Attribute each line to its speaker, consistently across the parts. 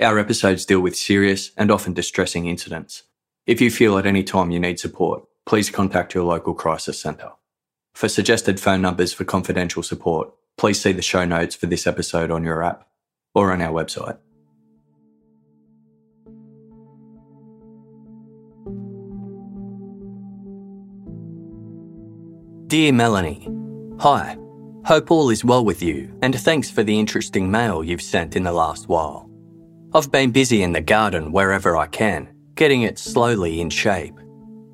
Speaker 1: Our episodes deal with serious and often distressing incidents. If you feel at any time you need support, please contact your local crisis centre. For suggested phone numbers for confidential support, please see the show notes for this episode on your app or on our website. Dear Melanie, Hi. Hope all is well with you, and thanks for the interesting mail you've sent in the last while. I've been busy in the garden wherever I can, getting it slowly in shape.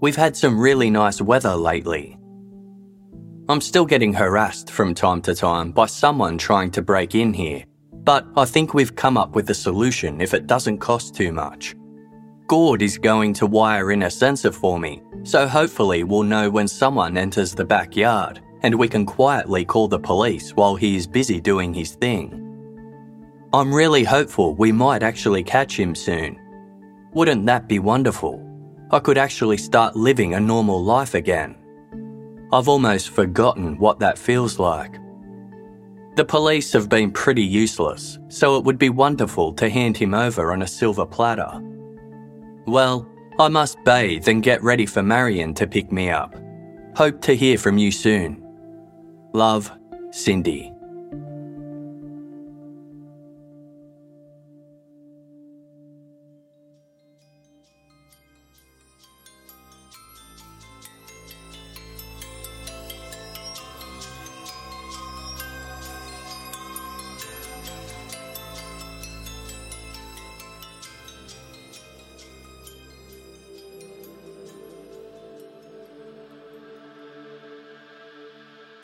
Speaker 1: We've had some really nice weather lately. I'm still getting harassed from time to time by someone trying to break in here, but I think we've come up with a solution if it doesn't cost too much. Gord is going to wire in a sensor for me, so hopefully we'll know when someone enters the backyard and we can quietly call the police while he is busy doing his thing. I'm really hopeful we might actually catch him soon. Wouldn't that be wonderful? I could actually start living a normal life again. I've almost forgotten what that feels like. The police have been pretty useless, so it would be wonderful to hand him over on a silver platter. Well, I must bathe and get ready for Marion to pick me up. Hope to hear from you soon. Love, Cindy.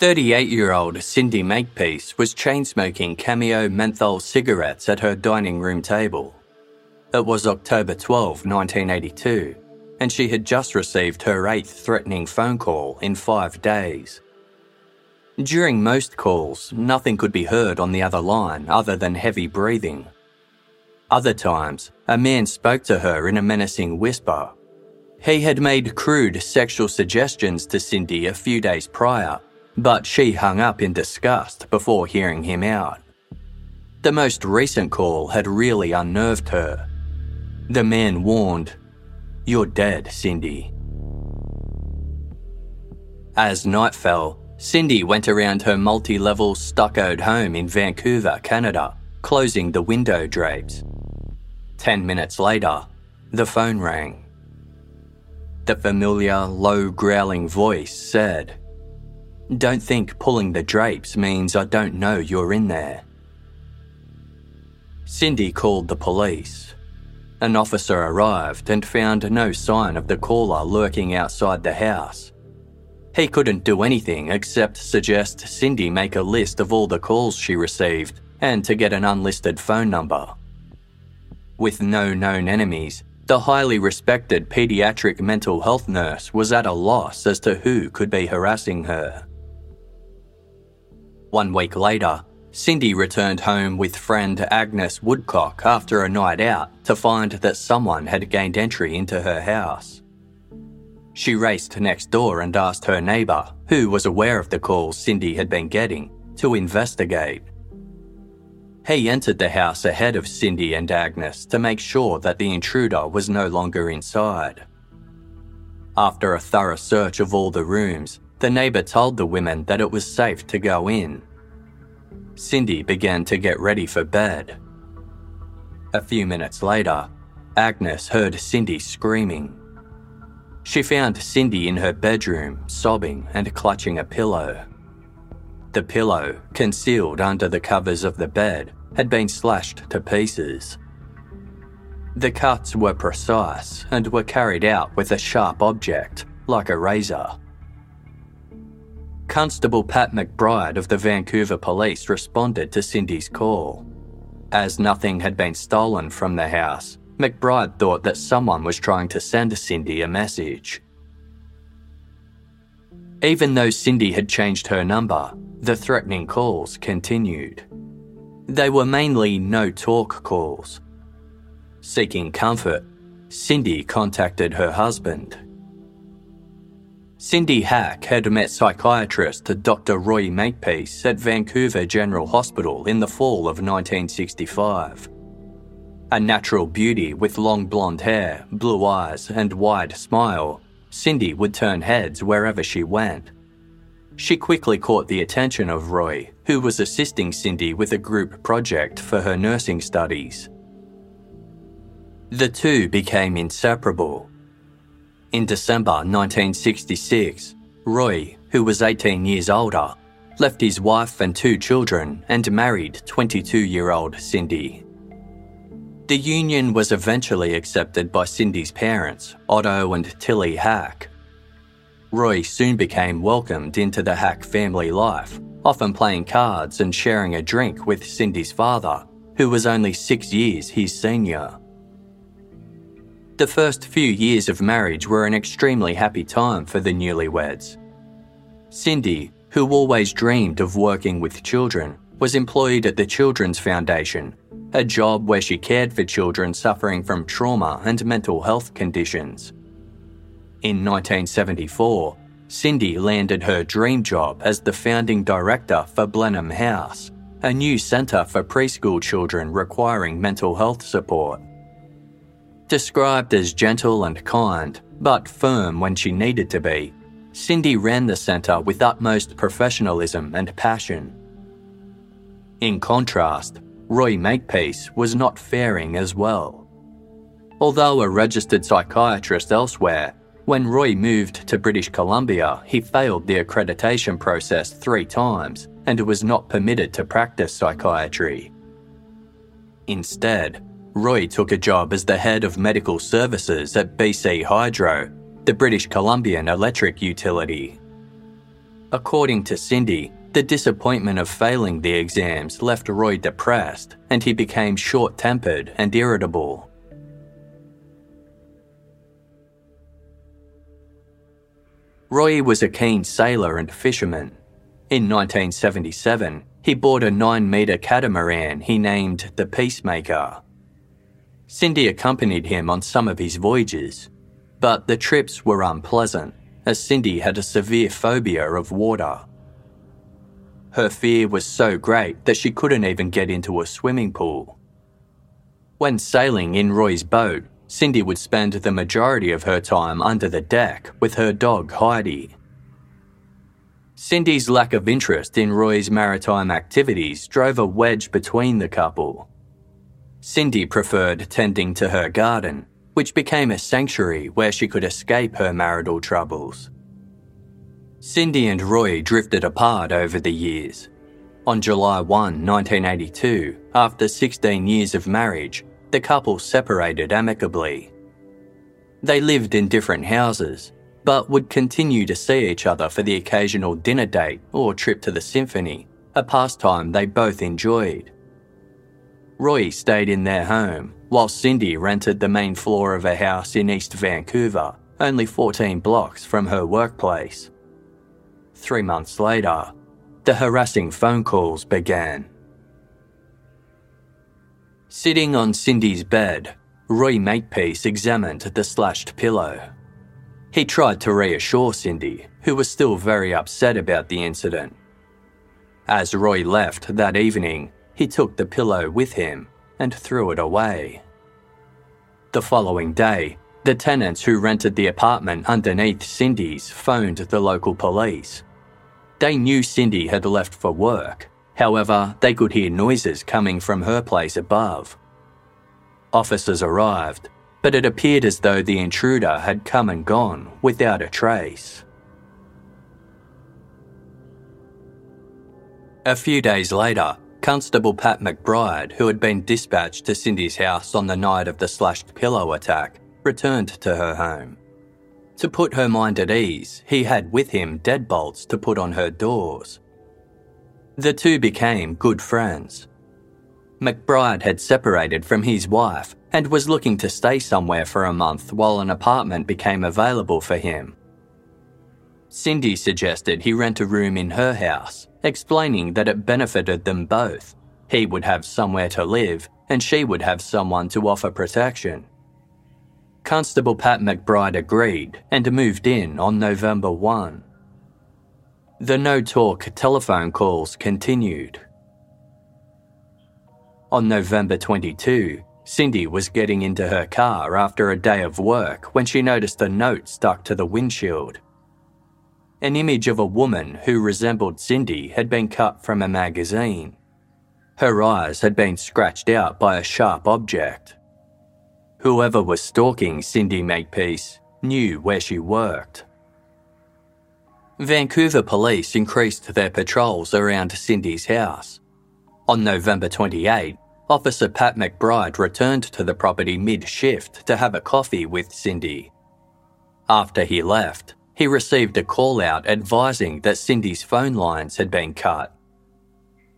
Speaker 1: Thirty-eight-year-old Cindy Makepeace was chain-smoking Cameo menthol cigarettes at her dining room table. It was October 12, 1982, and she had just received her eighth threatening phone call in five days. During most calls, nothing could be heard on the other line other than heavy breathing. Other times, a man spoke to her in a menacing whisper. He had made crude sexual suggestions to Cindy a few days prior, but she hung up in disgust before hearing him out. The most recent call had really unnerved her. The man warned, You're dead, Cindy. As night fell, Cindy went around her multi level stuccoed home in Vancouver, Canada, closing the window drapes. Ten minutes later, the phone rang. The familiar, low growling voice said, Don't think pulling the drapes means I don't know you're in there. Cindy called the police. An officer arrived and found no sign of the caller lurking outside the house. He couldn't do anything except suggest Cindy make a list of all the calls she received and to get an unlisted phone number. With no known enemies, the highly respected paediatric mental health nurse was at a loss as to who could be harassing her. One week later, Cindy returned home with friend Agnes Woodcock after a night out to find that someone had gained entry into her house. She raced next door and asked her neighbour, who was aware of the calls Cindy had been getting, to investigate. He entered the house ahead of Cindy and Agnes to make sure that the intruder was no longer inside. After a thorough search of all the rooms, the neighbour told the women that it was safe to go in. Cindy began to get ready for bed. A few minutes later, Agnes heard Cindy screaming. She found Cindy in her bedroom, sobbing and clutching a pillow. The pillow, concealed under the covers of the bed, had been slashed to pieces. The cuts were precise and were carried out with a sharp object, like a razor. Constable Pat McBride of the Vancouver Police responded to Cindy's call. As nothing had been stolen from the house, McBride thought that someone was trying to send Cindy a message. Even though Cindy had changed her number, the threatening calls continued. They were mainly no talk calls. Seeking comfort, Cindy contacted her husband. Cindy Hack had met psychiatrist Dr. Roy Makepeace at Vancouver General Hospital in the fall of 1965. A natural beauty with long blonde hair, blue eyes, and wide smile, Cindy would turn heads wherever she went. She quickly caught the attention of Roy, who was assisting Cindy with a group project for her nursing studies. The two became inseparable. In December 1966, Roy, who was 18 years older, left his wife and two children and married 22 year old Cindy. The union was eventually accepted by Cindy's parents, Otto and Tilly Hack. Roy soon became welcomed into the Hack family life, often playing cards and sharing a drink with Cindy's father, who was only six years his senior. The first few years of marriage were an extremely happy time for the newlyweds. Cindy, who always dreamed of working with children, was employed at the Children's Foundation, a job where she cared for children suffering from trauma and mental health conditions. In 1974, Cindy landed her dream job as the founding director for Blenheim House, a new centre for preschool children requiring mental health support. Described as gentle and kind, but firm when she needed to be, Cindy ran the centre with utmost professionalism and passion. In contrast, Roy Makepeace was not faring as well. Although a registered psychiatrist elsewhere, when Roy moved to British Columbia, he failed the accreditation process three times and was not permitted to practice psychiatry. Instead, Roy took a job as the head of medical services at BC Hydro, the British Columbian electric utility. According to Cindy, the disappointment of failing the exams left Roy depressed, and he became short tempered and irritable. Roy was a keen sailor and fisherman. In 1977, he bought a 9 metre catamaran he named the Peacemaker. Cindy accompanied him on some of his voyages, but the trips were unpleasant, as Cindy had a severe phobia of water. Her fear was so great that she couldn't even get into a swimming pool. When sailing in Roy's boat, Cindy would spend the majority of her time under the deck with her dog Heidi. Cindy's lack of interest in Roy's maritime activities drove a wedge between the couple. Cindy preferred tending to her garden, which became a sanctuary where she could escape her marital troubles. Cindy and Roy drifted apart over the years. On July 1, 1982, after 16 years of marriage, the couple separated amicably. They lived in different houses, but would continue to see each other for the occasional dinner date or trip to the symphony, a pastime they both enjoyed. Roy stayed in their home, while Cindy rented the main floor of a house in East Vancouver, only 14 blocks from her workplace. Three months later, the harassing phone calls began. Sitting on Cindy's bed, Roy Makepeace examined the slashed pillow. He tried to reassure Cindy, who was still very upset about the incident. As Roy left that evening, he took the pillow with him and threw it away. The following day, the tenants who rented the apartment underneath Cindy's phoned the local police. They knew Cindy had left for work. However, they could hear noises coming from her place above. Officers arrived, but it appeared as though the intruder had come and gone without a trace. A few days later, Constable Pat McBride, who had been dispatched to Cindy's house on the night of the slashed pillow attack, returned to her home. To put her mind at ease, he had with him deadbolts to put on her doors. The two became good friends. McBride had separated from his wife and was looking to stay somewhere for a month while an apartment became available for him. Cindy suggested he rent a room in her house, explaining that it benefited them both. He would have somewhere to live, and she would have someone to offer protection. Constable Pat McBride agreed and moved in on November 1. The no talk telephone calls continued. On November 22, Cindy was getting into her car after a day of work when she noticed a note stuck to the windshield. An image of a woman who resembled Cindy had been cut from a magazine. Her eyes had been scratched out by a sharp object. Whoever was stalking Cindy Makepeace knew where she worked. Vancouver police increased their patrols around Cindy's house. On November 28, Officer Pat McBride returned to the property mid shift to have a coffee with Cindy. After he left, he received a call out advising that Cindy's phone lines had been cut.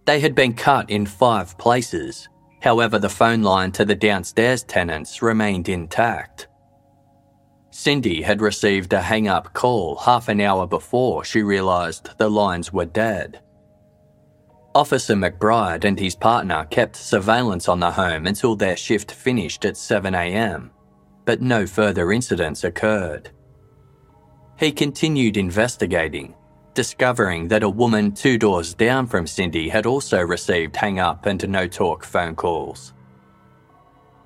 Speaker 1: They had been cut in five places, however, the phone line to the downstairs tenants remained intact. Cindy had received a hang up call half an hour before she realised the lines were dead. Officer McBride and his partner kept surveillance on the home until their shift finished at 7am, but no further incidents occurred. He continued investigating, discovering that a woman two doors down from Cindy had also received hang up and no talk phone calls.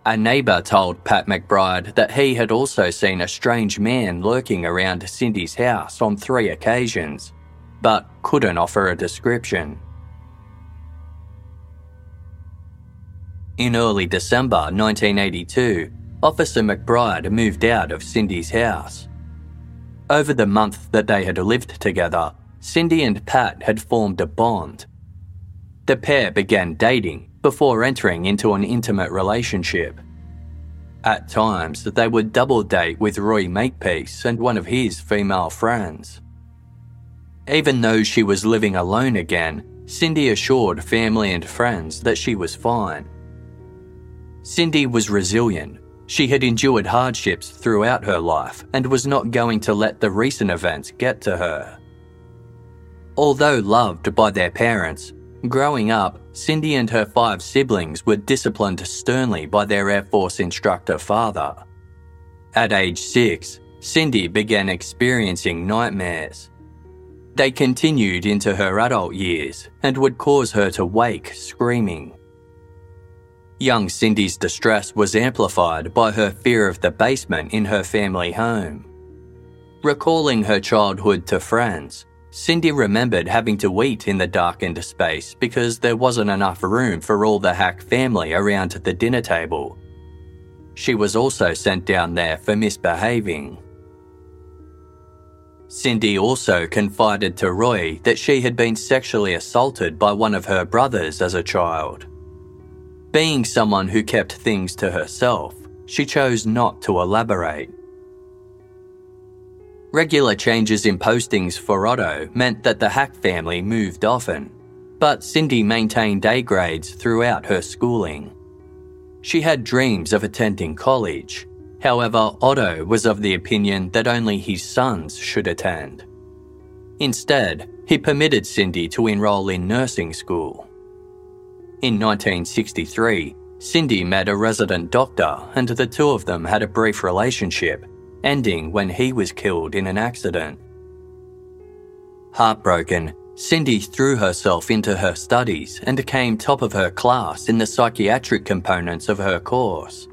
Speaker 1: A neighbour told Pat McBride that he had also seen a strange man lurking around Cindy's house on three occasions, but couldn't offer a description. In early December 1982, Officer McBride moved out of Cindy's house. Over the month that they had lived together, Cindy and Pat had formed a bond. The pair began dating before entering into an intimate relationship. At times, they would double date with Roy Makepeace and one of his female friends. Even though she was living alone again, Cindy assured family and friends that she was fine. Cindy was resilient. She had endured hardships throughout her life and was not going to let the recent events get to her. Although loved by their parents, growing up, Cindy and her five siblings were disciplined sternly by their Air Force instructor father. At age six, Cindy began experiencing nightmares. They continued into her adult years and would cause her to wake screaming. Young Cindy's distress was amplified by her fear of the basement in her family home. Recalling her childhood to friends, Cindy remembered having to eat in the darkened space because there wasn't enough room for all the Hack family around the dinner table. She was also sent down there for misbehaving. Cindy also confided to Roy that she had been sexually assaulted by one of her brothers as a child. Being someone who kept things to herself, she chose not to elaborate. Regular changes in postings for Otto meant that the Hack family moved often, but Cindy maintained A grades throughout her schooling. She had dreams of attending college. However, Otto was of the opinion that only his sons should attend. Instead, he permitted Cindy to enroll in nursing school. In 1963, Cindy met a resident doctor and the two of them had a brief relationship, ending when he was killed in an accident. Heartbroken, Cindy threw herself into her studies and came top of her class in the psychiatric components of her course.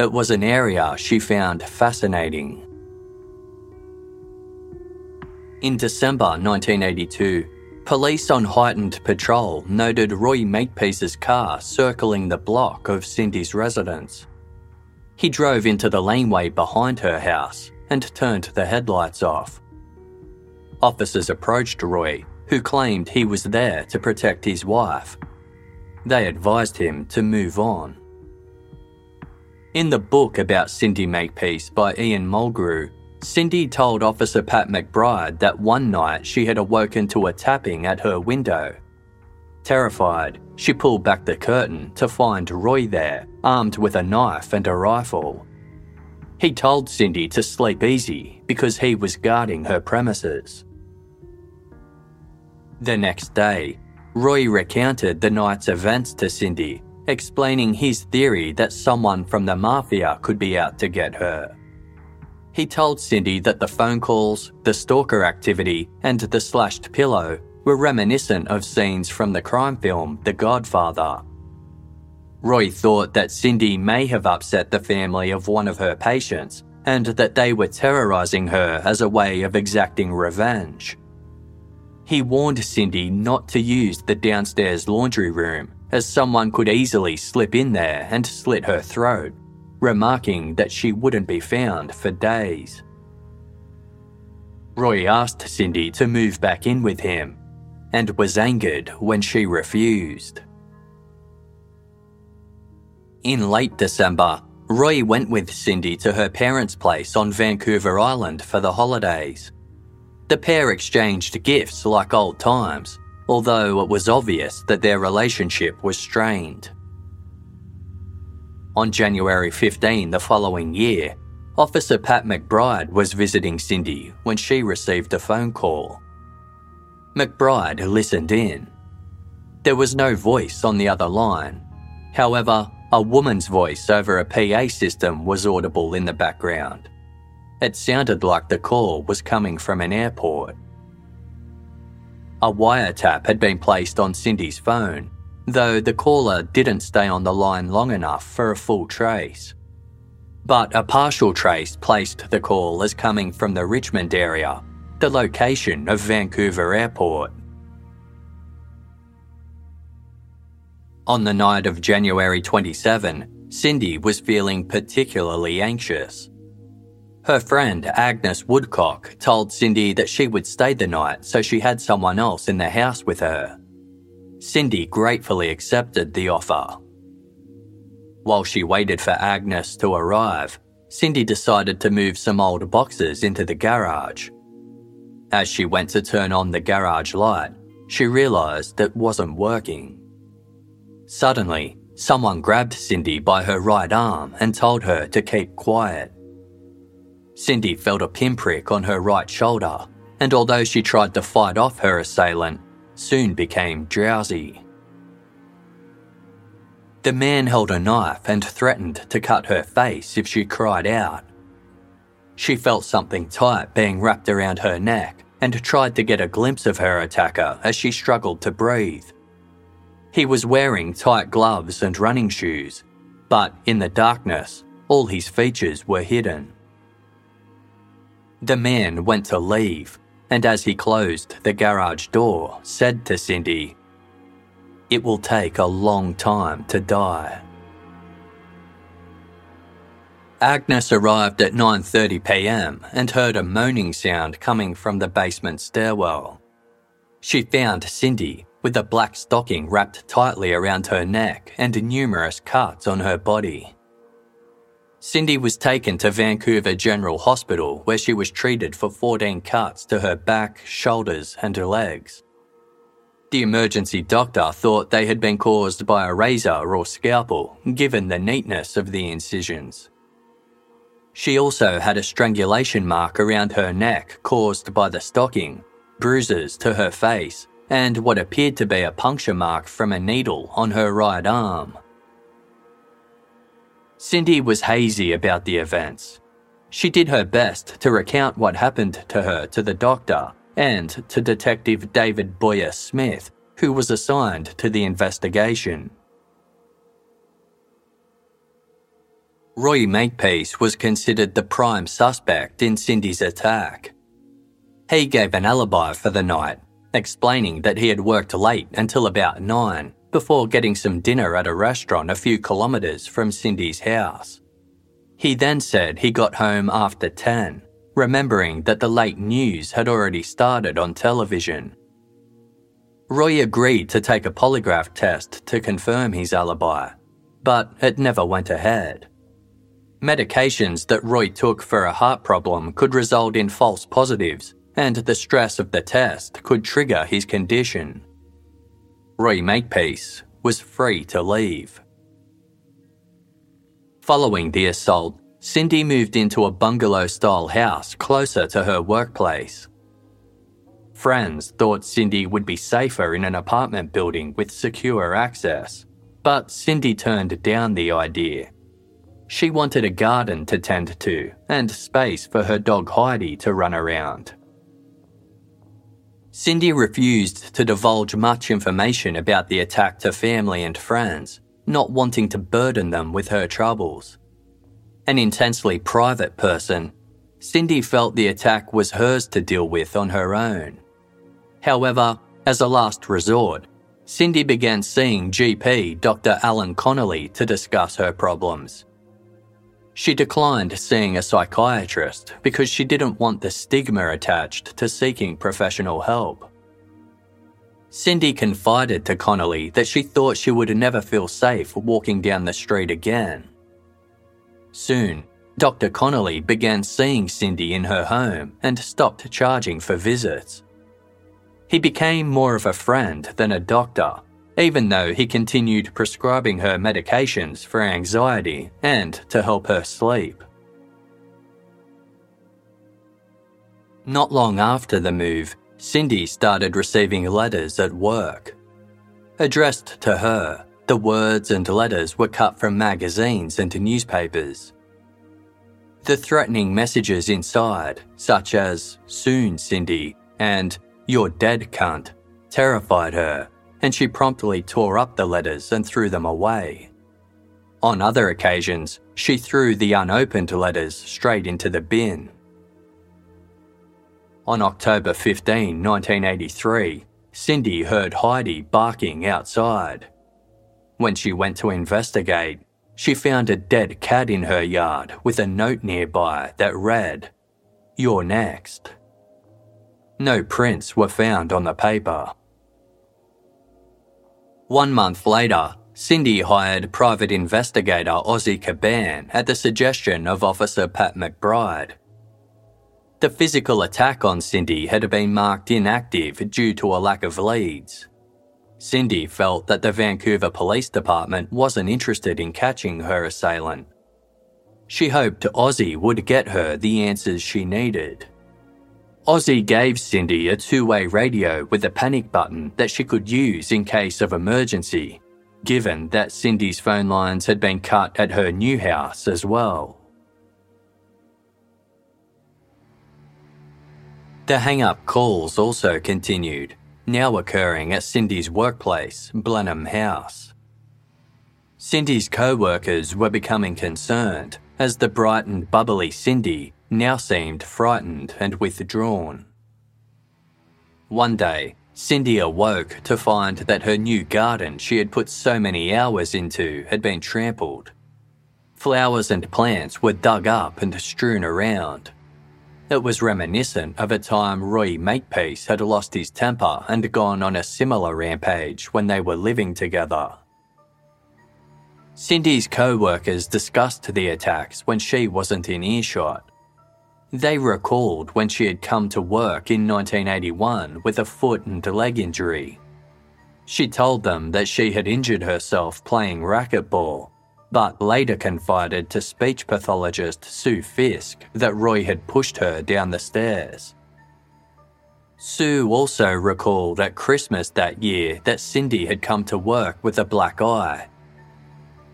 Speaker 1: It was an area she found fascinating. In December 1982, Police on heightened patrol noted Roy Makepeace's car circling the block of Cindy's residence. He drove into the laneway behind her house and turned the headlights off. Officers approached Roy, who claimed he was there to protect his wife. They advised him to move on. In the book about Cindy Makepeace by Ian Mulgrew, Cindy told Officer Pat McBride that one night she had awoken to a tapping at her window. Terrified, she pulled back the curtain to find Roy there, armed with a knife and a rifle. He told Cindy to sleep easy because he was guarding her premises. The next day, Roy recounted the night's events to Cindy explaining his theory that someone from the mafia could be out to get her. He told Cindy that the phone calls, the stalker activity, and the slashed pillow were reminiscent of scenes from the crime film The Godfather. Roy thought that Cindy may have upset the family of one of her patients and that they were terrorizing her as a way of exacting revenge. He warned Cindy not to use the downstairs laundry room as someone could easily slip in there and slit her throat, remarking that she wouldn't be found for days. Roy asked Cindy to move back in with him and was angered when she refused. In late December, Roy went with Cindy to her parents' place on Vancouver Island for the holidays. The pair exchanged gifts like old times although it was obvious that their relationship was strained. On January 15 the following year, Officer Pat McBride was visiting Cindy when she received a phone call. McBride listened in. There was no voice on the other line. However, a woman's voice over a PA system was audible in the background. It sounded like the call was coming from an airport. A wiretap had been placed on Cindy's phone, though the caller didn't stay on the line long enough for a full trace. But a partial trace placed the call as coming from the Richmond area, the location of Vancouver Airport. On the night of January 27, Cindy was feeling particularly anxious. Her friend Agnes Woodcock told Cindy that she would stay the night so she had someone else in the house with her. Cindy gratefully accepted the offer. While she waited for Agnes to arrive, Cindy decided to move some old boxes into the garage. As she went to turn on the garage light, she realised it wasn't working. Suddenly, someone grabbed Cindy by her right arm and told her to keep quiet. Cindy felt a pinprick on her right shoulder, and although she tried to fight off her assailant, soon became drowsy. The man held a knife and threatened to cut her face if she cried out. She felt something tight being wrapped around her neck and tried to get a glimpse of her attacker as she struggled to breathe. He was wearing tight gloves and running shoes, but in the darkness, all his features were hidden. The man went to leave, and as he closed the garage door, said to Cindy, It will take a long time to die. Agnes arrived at 9:30 p.m. and heard a moaning sound coming from the basement stairwell. She found Cindy with a black stocking wrapped tightly around her neck and numerous cuts on her body. Cindy was taken to Vancouver General Hospital where she was treated for 14 cuts to her back, shoulders, and her legs. The emergency doctor thought they had been caused by a razor or scalpel, given the neatness of the incisions. She also had a strangulation mark around her neck caused by the stocking, bruises to her face, and what appeared to be a puncture mark from a needle on her right arm. Cindy was hazy about the events. She did her best to recount what happened to her to the doctor and to Detective David Boyer Smith, who was assigned to the investigation. Roy Makepeace was considered the prime suspect in Cindy's attack. He gave an alibi for the night, explaining that he had worked late until about 9 before getting some dinner at a restaurant a few kilometres from Cindy's house. He then said he got home after 10, remembering that the late news had already started on television. Roy agreed to take a polygraph test to confirm his alibi, but it never went ahead. Medications that Roy took for a heart problem could result in false positives, and the stress of the test could trigger his condition. Roy Makepeace was free to leave. Following the assault, Cindy moved into a bungalow style house closer to her workplace. Friends thought Cindy would be safer in an apartment building with secure access, but Cindy turned down the idea. She wanted a garden to tend to and space for her dog Heidi to run around. Cindy refused to divulge much information about the attack to family and friends, not wanting to burden them with her troubles. An intensely private person, Cindy felt the attack was hers to deal with on her own. However, as a last resort, Cindy began seeing GP Dr. Alan Connolly to discuss her problems. She declined seeing a psychiatrist because she didn't want the stigma attached to seeking professional help. Cindy confided to Connolly that she thought she would never feel safe walking down the street again. Soon, Dr. Connolly began seeing Cindy in her home and stopped charging for visits. He became more of a friend than a doctor, even though he continued prescribing her medications for anxiety and to help her sleep. Not long after the move, Cindy started receiving letters at work. Addressed to her, the words and letters were cut from magazines and newspapers. The threatening messages inside, such as, Soon, Cindy, and you're dead, cunt, terrified her, and she promptly tore up the letters and threw them away. On other occasions, she threw the unopened letters straight into the bin. On October 15, 1983, Cindy heard Heidi barking outside. When she went to investigate, she found a dead cat in her yard with a note nearby that read, You're next. No prints were found on the paper. One month later, Cindy hired private investigator Ozzy Caban at the suggestion of Officer Pat McBride. The physical attack on Cindy had been marked inactive due to a lack of leads. Cindy felt that the Vancouver Police Department wasn't interested in catching her assailant. She hoped Ozzy would get her the answers she needed. Ozzy gave Cindy a two way radio with a panic button that she could use in case of emergency, given that Cindy's phone lines had been cut at her new house as well. The hang up calls also continued, now occurring at Cindy's workplace, Blenheim House. Cindy's co workers were becoming concerned as the bright and bubbly Cindy now seemed frightened and withdrawn. One day, Cindy awoke to find that her new garden she had put so many hours into had been trampled. Flowers and plants were dug up and strewn around. It was reminiscent of a time Roy Makepeace had lost his temper and gone on a similar rampage when they were living together. Cindy's co workers discussed the attacks when she wasn't in earshot. They recalled when she had come to work in 1981 with a foot and leg injury. She told them that she had injured herself playing racquetball, but later confided to speech pathologist Sue Fisk that Roy had pushed her down the stairs. Sue also recalled at Christmas that year that Cindy had come to work with a black eye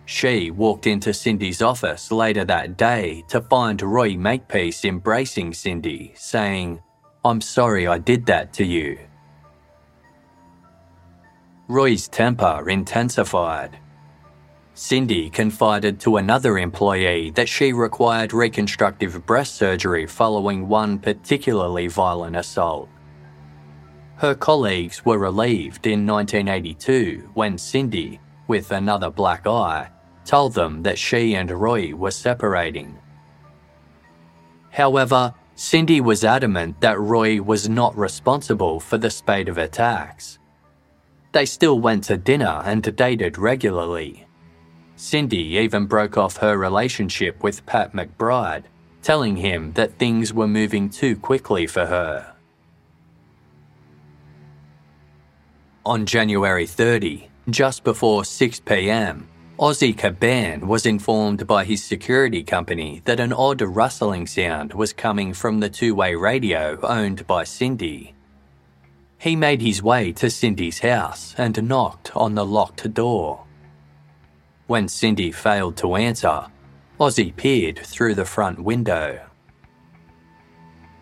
Speaker 1: she walked into Cindy's office later that day to find Roy Makepeace embracing Cindy, saying, I'm sorry I did that to you. Roy's temper intensified. Cindy confided to another employee that she required reconstructive breast surgery following one particularly violent assault. Her colleagues were relieved in 1982 when Cindy, with another black eye, told them that she and Roy were separating. However, Cindy was adamant that Roy was not responsible for the spate of attacks. They still went to dinner and dated regularly. Cindy even broke off her relationship with Pat McBride, telling him that things were moving too quickly for her. On January 30, just before 6 pm, Ozzy Caban was informed by his security company that an odd rustling sound was coming from the two way radio owned by Cindy. He made his way to Cindy's house and knocked on the locked door. When Cindy failed to answer, Ozzy peered through the front window.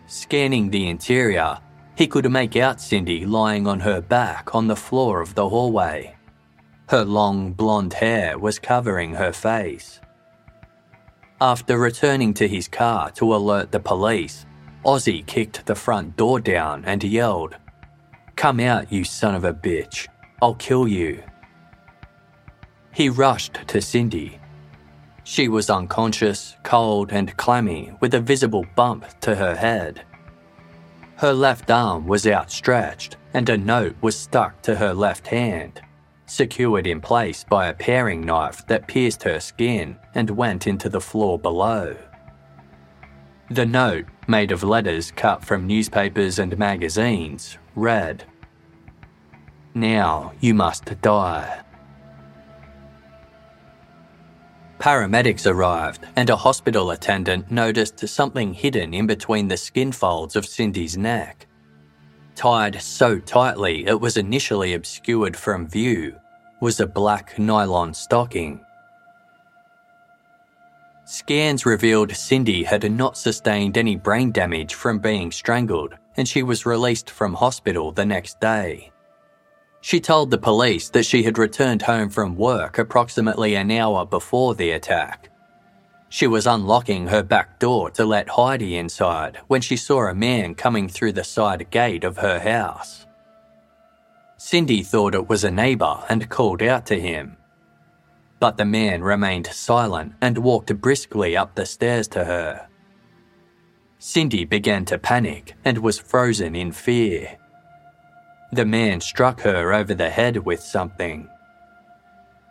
Speaker 1: Scanning the interior, he could make out Cindy lying on her back on the floor of the hallway. Her long blonde hair was covering her face. After returning to his car to alert the police, Ozzy kicked the front door down and yelled, Come out, you son of a bitch. I'll kill you. He rushed to Cindy. She was unconscious, cold, and clammy, with a visible bump to her head. Her left arm was outstretched, and a note was stuck to her left hand, secured in place by a paring knife that pierced her skin and went into the floor below. The note, made of letters cut from newspapers and magazines, read Now you must die. Paramedics arrived, and a hospital attendant noticed something hidden in between the skin folds of Cindy's neck. Tied so tightly it was initially obscured from view was a black nylon stocking. Scans revealed Cindy had not sustained any brain damage from being strangled, and she was released from hospital the next day. She told the police that she had returned home from work approximately an hour before the attack. She was unlocking her back door to let Heidi inside when she saw a man coming through the side gate of her house. Cindy thought it was a neighbour and called out to him. But the man remained silent and walked briskly up the stairs to her. Cindy began to panic and was frozen in fear. The man struck her over the head with something.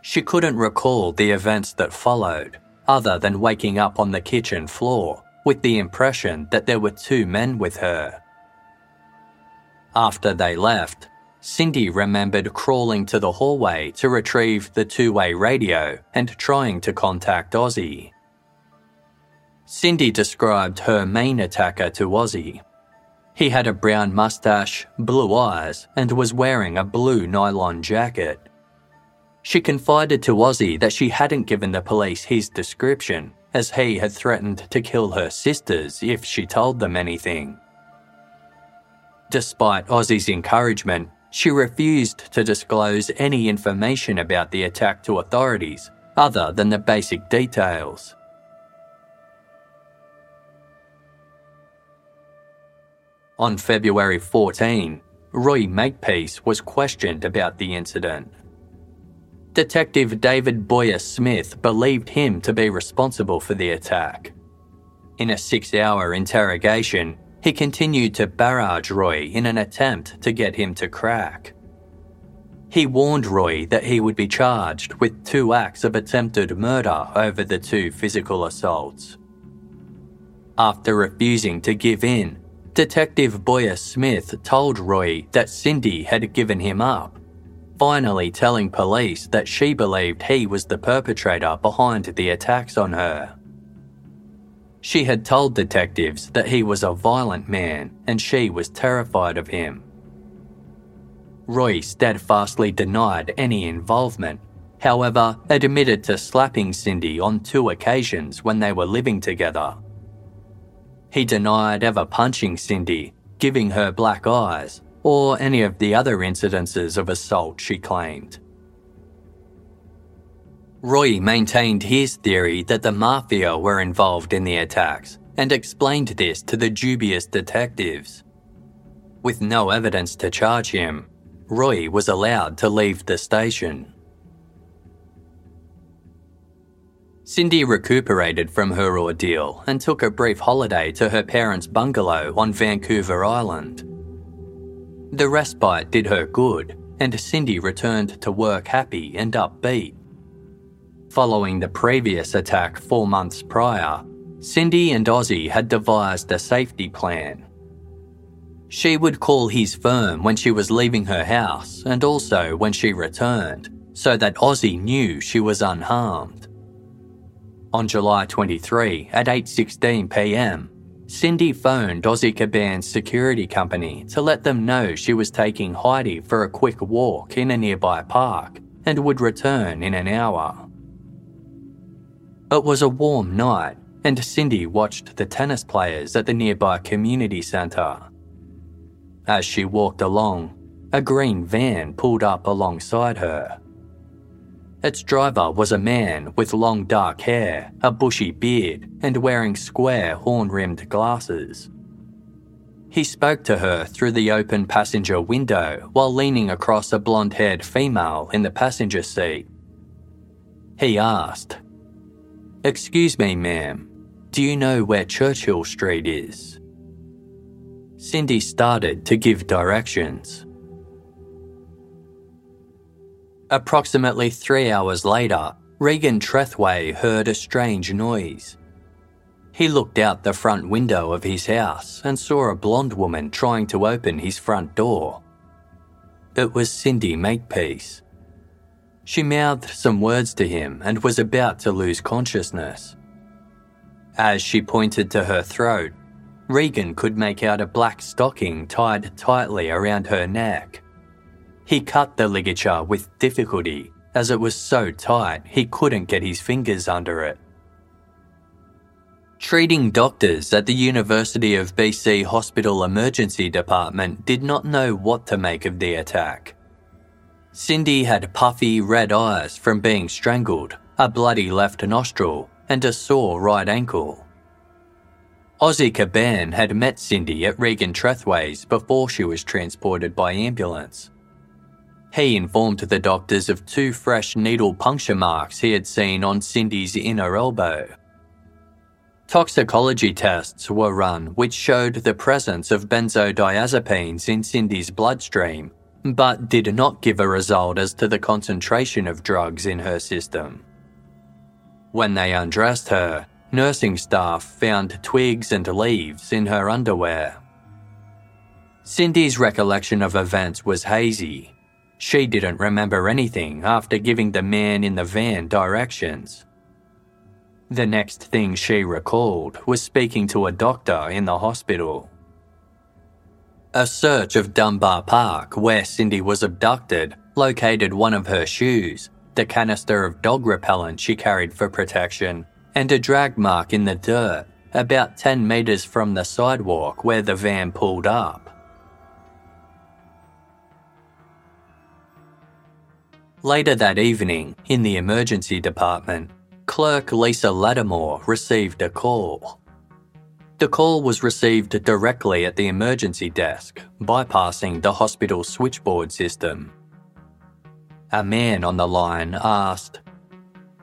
Speaker 1: She couldn't recall the events that followed, other than waking up on the kitchen floor with the impression that there were two men with her. After they left, Cindy remembered crawling to the hallway to retrieve the two way radio and trying to contact Ozzy. Cindy described her main attacker to Ozzy he had a brown mustache, blue eyes, and was wearing a blue nylon jacket. She confided to Ozzy that she hadn't given the police his description, as he had threatened to kill her sisters if she told them anything. Despite Ozzy's encouragement, she refused to disclose any information about the attack to authorities other than the basic details. On February 14, Roy Makepeace was questioned about the incident. Detective David Boyer Smith believed him to be responsible for the attack. In a six hour interrogation, he continued to barrage Roy in an attempt to get him to crack. He warned Roy that he would be charged with two acts of attempted murder over the two physical assaults. After refusing to give in, Detective Boyer Smith told Roy that Cindy had given him up, finally telling police that she believed he was the perpetrator behind the attacks on her. She had told detectives that he was a violent man and she was terrified of him. Roy steadfastly denied any involvement, however, admitted to slapping Cindy on two occasions when they were living together he denied ever punching Cindy, giving her black eyes, or any of the other incidences of assault she claimed. Roy maintained his theory that the mafia were involved in the attacks and explained this to the dubious detectives. With no evidence to charge him, Roy was allowed to leave the station. Cindy recuperated from her ordeal and took a brief holiday to her parents' bungalow on Vancouver Island. The respite did her good, and Cindy returned to work happy and upbeat. Following the previous attack four months prior, Cindy and Ozzy had devised a safety plan. She would call his firm when she was leaving her house and also when she returned, so that Ozzy knew she was unharmed. On July 23 at 8:16 p.m., Cindy phoned Ozzy Caban's security company to let them know she was taking Heidi for a quick walk in a nearby park and would return in an hour. It was a warm night, and Cindy watched the tennis players at the nearby community centre. As she walked along, a green van pulled up alongside her. Its driver was a man with long dark hair, a bushy beard, and wearing square horn rimmed glasses. He spoke to her through the open passenger window while leaning across a blonde haired female in the passenger seat. He asked, Excuse me, ma'am, do you know where Churchill Street is? Cindy started to give directions. Approximately three hours later, Regan Trethway heard a strange noise. He looked out the front window of his house and saw a blonde woman trying to open his front door. It was Cindy Makepeace. She mouthed some words to him and was about to lose consciousness. As she pointed to her throat, Regan could make out a black stocking tied tightly around her neck. He cut the ligature with difficulty as it was so tight he couldn't get his fingers under it. Treating doctors at the University of BC Hospital Emergency Department did not know what to make of the attack. Cindy had puffy red eyes from being strangled, a bloody left nostril, and a sore right ankle. Ozzy Caban had met Cindy at Regan Trethway's before she was transported by ambulance. He informed the doctors of two fresh needle puncture marks he had seen on Cindy's inner elbow. Toxicology tests were run which showed the presence of benzodiazepines in Cindy's bloodstream, but did not give a result as to the concentration of drugs in her system. When they undressed her, nursing staff found twigs and leaves in her underwear. Cindy's recollection of events was hazy, she didn't remember anything after giving the man in the van directions. The next thing she recalled was speaking to a doctor in the hospital. A search of Dunbar Park, where Cindy was abducted, located one of her shoes, the canister of dog repellent she carried for protection, and a drag mark in the dirt about 10 metres from the sidewalk where the van pulled up. Later that evening, in the emergency department, clerk Lisa Lattimore received a call. The call was received directly at the emergency desk, bypassing the hospital switchboard system. A man on the line asked,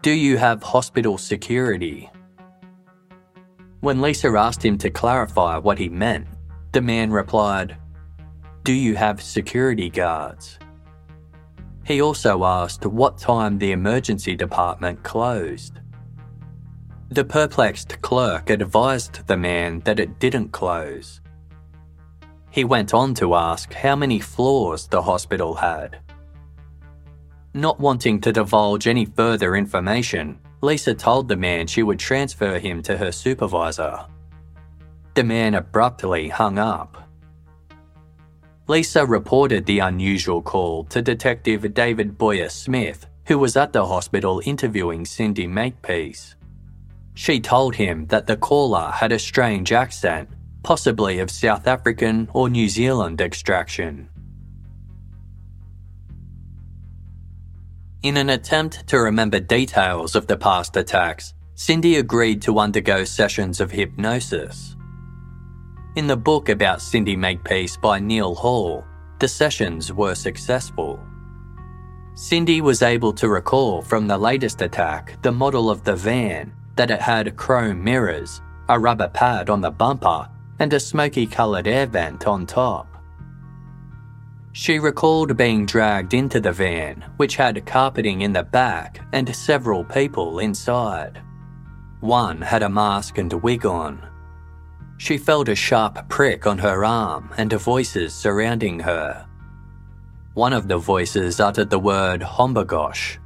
Speaker 1: Do you have hospital security? When Lisa asked him to clarify what he meant, the man replied, Do you have security guards? He also asked what time the emergency department closed. The perplexed clerk advised the man that it didn't close. He went on to ask how many floors the hospital had. Not wanting to divulge any further information, Lisa told the man she would transfer him to her supervisor. The man abruptly hung up. Lisa reported the unusual call to Detective David Boyer Smith, who was at the hospital interviewing Cindy Makepeace. She told him that the caller had a strange accent, possibly of South African or New Zealand extraction. In an attempt to remember details of the past attacks, Cindy agreed to undergo sessions of hypnosis. In the book about Cindy Makepeace by Neal Hall, the sessions were successful. Cindy was able to recall from the latest attack the model of the van, that it had chrome mirrors, a rubber pad on the bumper, and a smoky coloured air vent on top. She recalled being dragged into the van, which had carpeting in the back and several people inside. One had a mask and wig on. She felt a sharp prick on her arm and voices surrounding her. One of the voices uttered the word Hombagosh.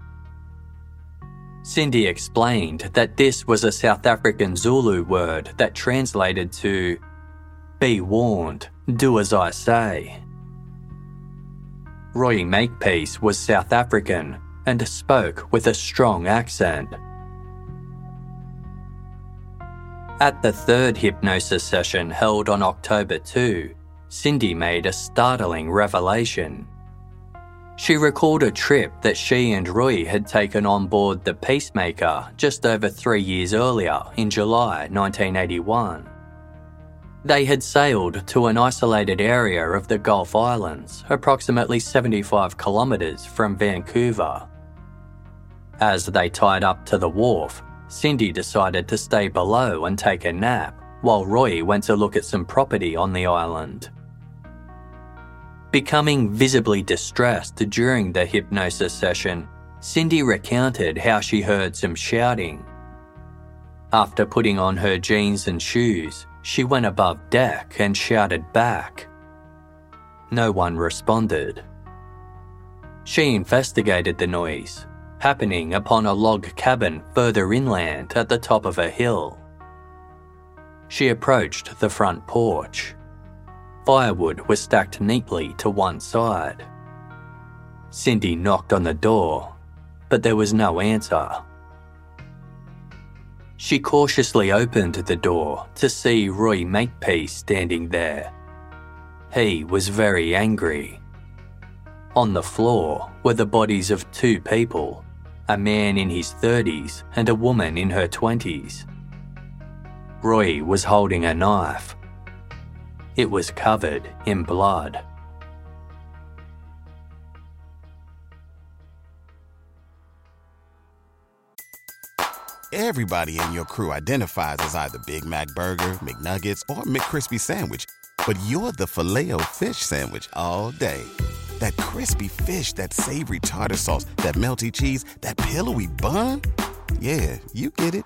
Speaker 1: Cindy explained that this was a South African Zulu word that translated to Be warned, do as I say. Roy Makepeace was South African and spoke with a strong accent. At the third hypnosis session held on October 2, Cindy made a startling revelation. She recalled a trip that she and Roy had taken on board the Peacemaker just over three years earlier in July 1981. They had sailed to an isolated area of the Gulf Islands, approximately 75 kilometres from Vancouver. As they tied up to the wharf, Cindy decided to stay below and take a nap, while Roy went to look at some property on the island. Becoming visibly distressed during the hypnosis session, Cindy recounted how she heard some shouting. After putting on her jeans and shoes, she went above deck and shouted back. No one responded. She investigated the noise, happening upon a log cabin further inland at the top of a hill. She approached the front porch. Firewood was stacked neatly to one side. Cindy knocked on the door, but there was no answer. She cautiously opened the door to see Roy Makepeace standing there. He was very angry. On the floor were the bodies of two people a man in his 30s and a woman in her 20s. Roy was holding a knife. It was covered in blood.
Speaker 2: Everybody in your crew identifies as either Big Mac Burger, McNuggets, or McCrispy Sandwich, but you're the Filet-O-Fish Sandwich all day that crispy fish, that savory tartar sauce, that melty cheese, that pillowy bun. Yeah, you get it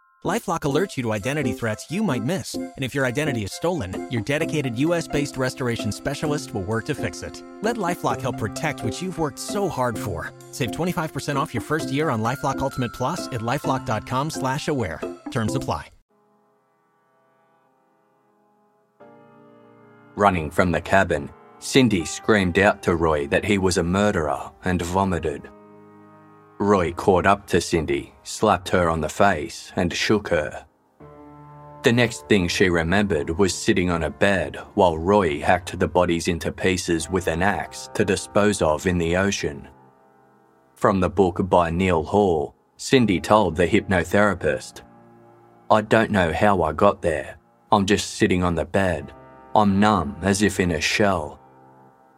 Speaker 3: LifeLock alerts you to identity threats you might miss, and if your identity is stolen, your dedicated U.S.-based restoration specialist will work to fix it. Let LifeLock help protect what you've worked so hard for. Save 25% off your first year on LifeLock Ultimate Plus at lifeLock.com/slash-aware. Terms apply.
Speaker 1: Running from the cabin, Cindy screamed out to Roy that he was a murderer and vomited. Roy caught up to Cindy, slapped her on the face, and shook her. The next thing she remembered was sitting on a bed while Roy hacked the bodies into pieces with an axe to dispose of in the ocean. From the book by Neal Hall, Cindy told the hypnotherapist, I don't know how I got there. I'm just sitting on the bed. I'm numb as if in a shell.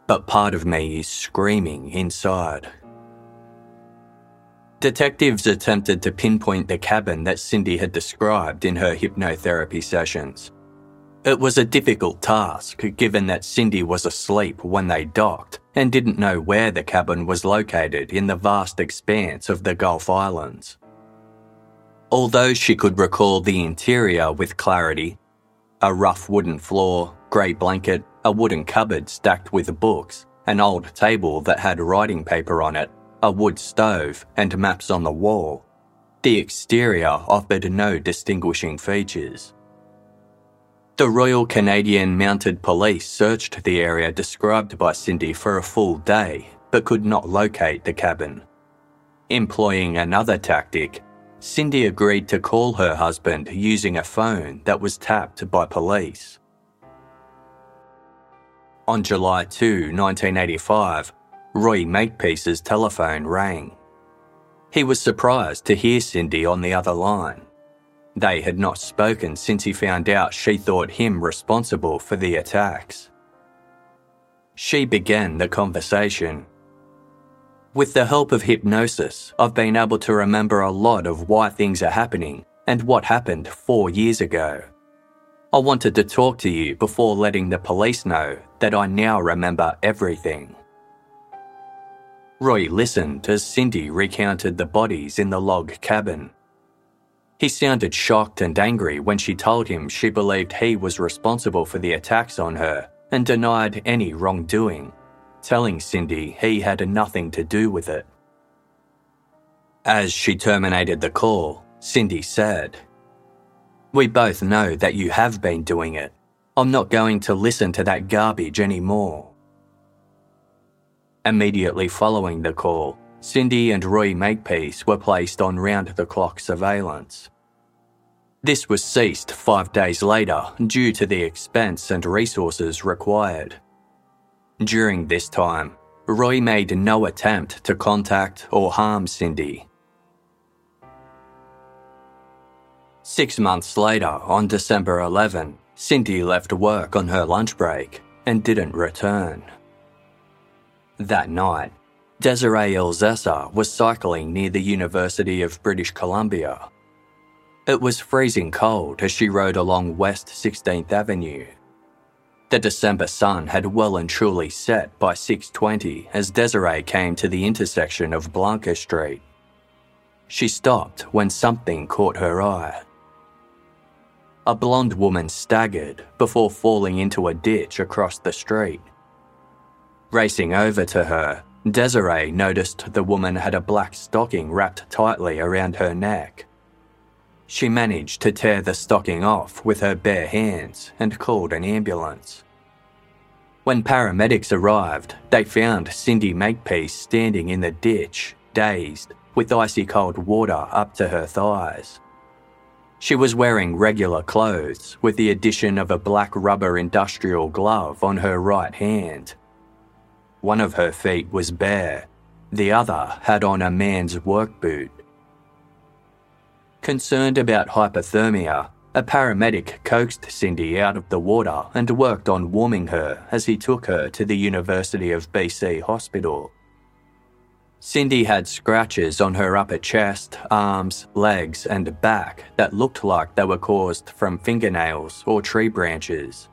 Speaker 1: But part of me is screaming inside. Detectives attempted to pinpoint the cabin that Cindy had described in her hypnotherapy sessions. It was a difficult task given that Cindy was asleep when they docked and didn't know where the cabin was located in the vast expanse of the Gulf Islands. Although she could recall the interior with clarity a rough wooden floor, grey blanket, a wooden cupboard stacked with books, an old table that had writing paper on it, a wood stove, and maps on the wall. The exterior offered no distinguishing features. The Royal Canadian Mounted Police searched the area described by Cindy for a full day, but could not locate the cabin. Employing another tactic, Cindy agreed to call her husband using a phone that was tapped by police. On July 2, 1985, Roy Makepeace's telephone rang. He was surprised to hear Cindy on the other line. They had not spoken since he found out she thought him responsible for the attacks. She began the conversation. With the help of hypnosis, I've been able to remember a lot of why things are happening and what happened four years ago. I wanted to talk to you before letting the police know that I now remember everything. Roy listened as Cindy recounted the bodies in the log cabin. He sounded shocked and angry when she told him she believed he was responsible for the attacks on her and denied any wrongdoing, telling Cindy he had nothing to do with it. As she terminated the call, Cindy said, We both know that you have been doing it. I'm not going to listen to that garbage anymore. Immediately following the call, Cindy and Roy Makepeace were placed on round the clock surveillance. This was ceased five days later due to the expense and resources required. During this time, Roy made no attempt to contact or harm Cindy. Six months later, on December 11, Cindy left work on her lunch break and didn't return. That night, Desiree Elzessa was cycling near the University of British Columbia it was freezing cold as she rode along West 16th Avenue. The December sun had well and truly set by 6:20 as Desiree came to the intersection of Blanca Street. She stopped when something caught her eye. A blonde woman staggered before falling into a ditch across the street. Racing over to her, Desiree noticed the woman had a black stocking wrapped tightly around her neck. She managed to tear the stocking off with her bare hands and called an ambulance. When paramedics arrived, they found Cindy Makepeace standing in the ditch, dazed, with icy cold water up to her thighs. She was wearing regular clothes with the addition of a black rubber industrial glove on her right hand. One of her feet was bare, the other had on a man's work boot. Concerned about hypothermia, a paramedic coaxed Cindy out of the water and worked on warming her as he took her to the University of BC hospital. Cindy had scratches on her upper chest, arms, legs, and back that looked like they were caused from fingernails or tree branches.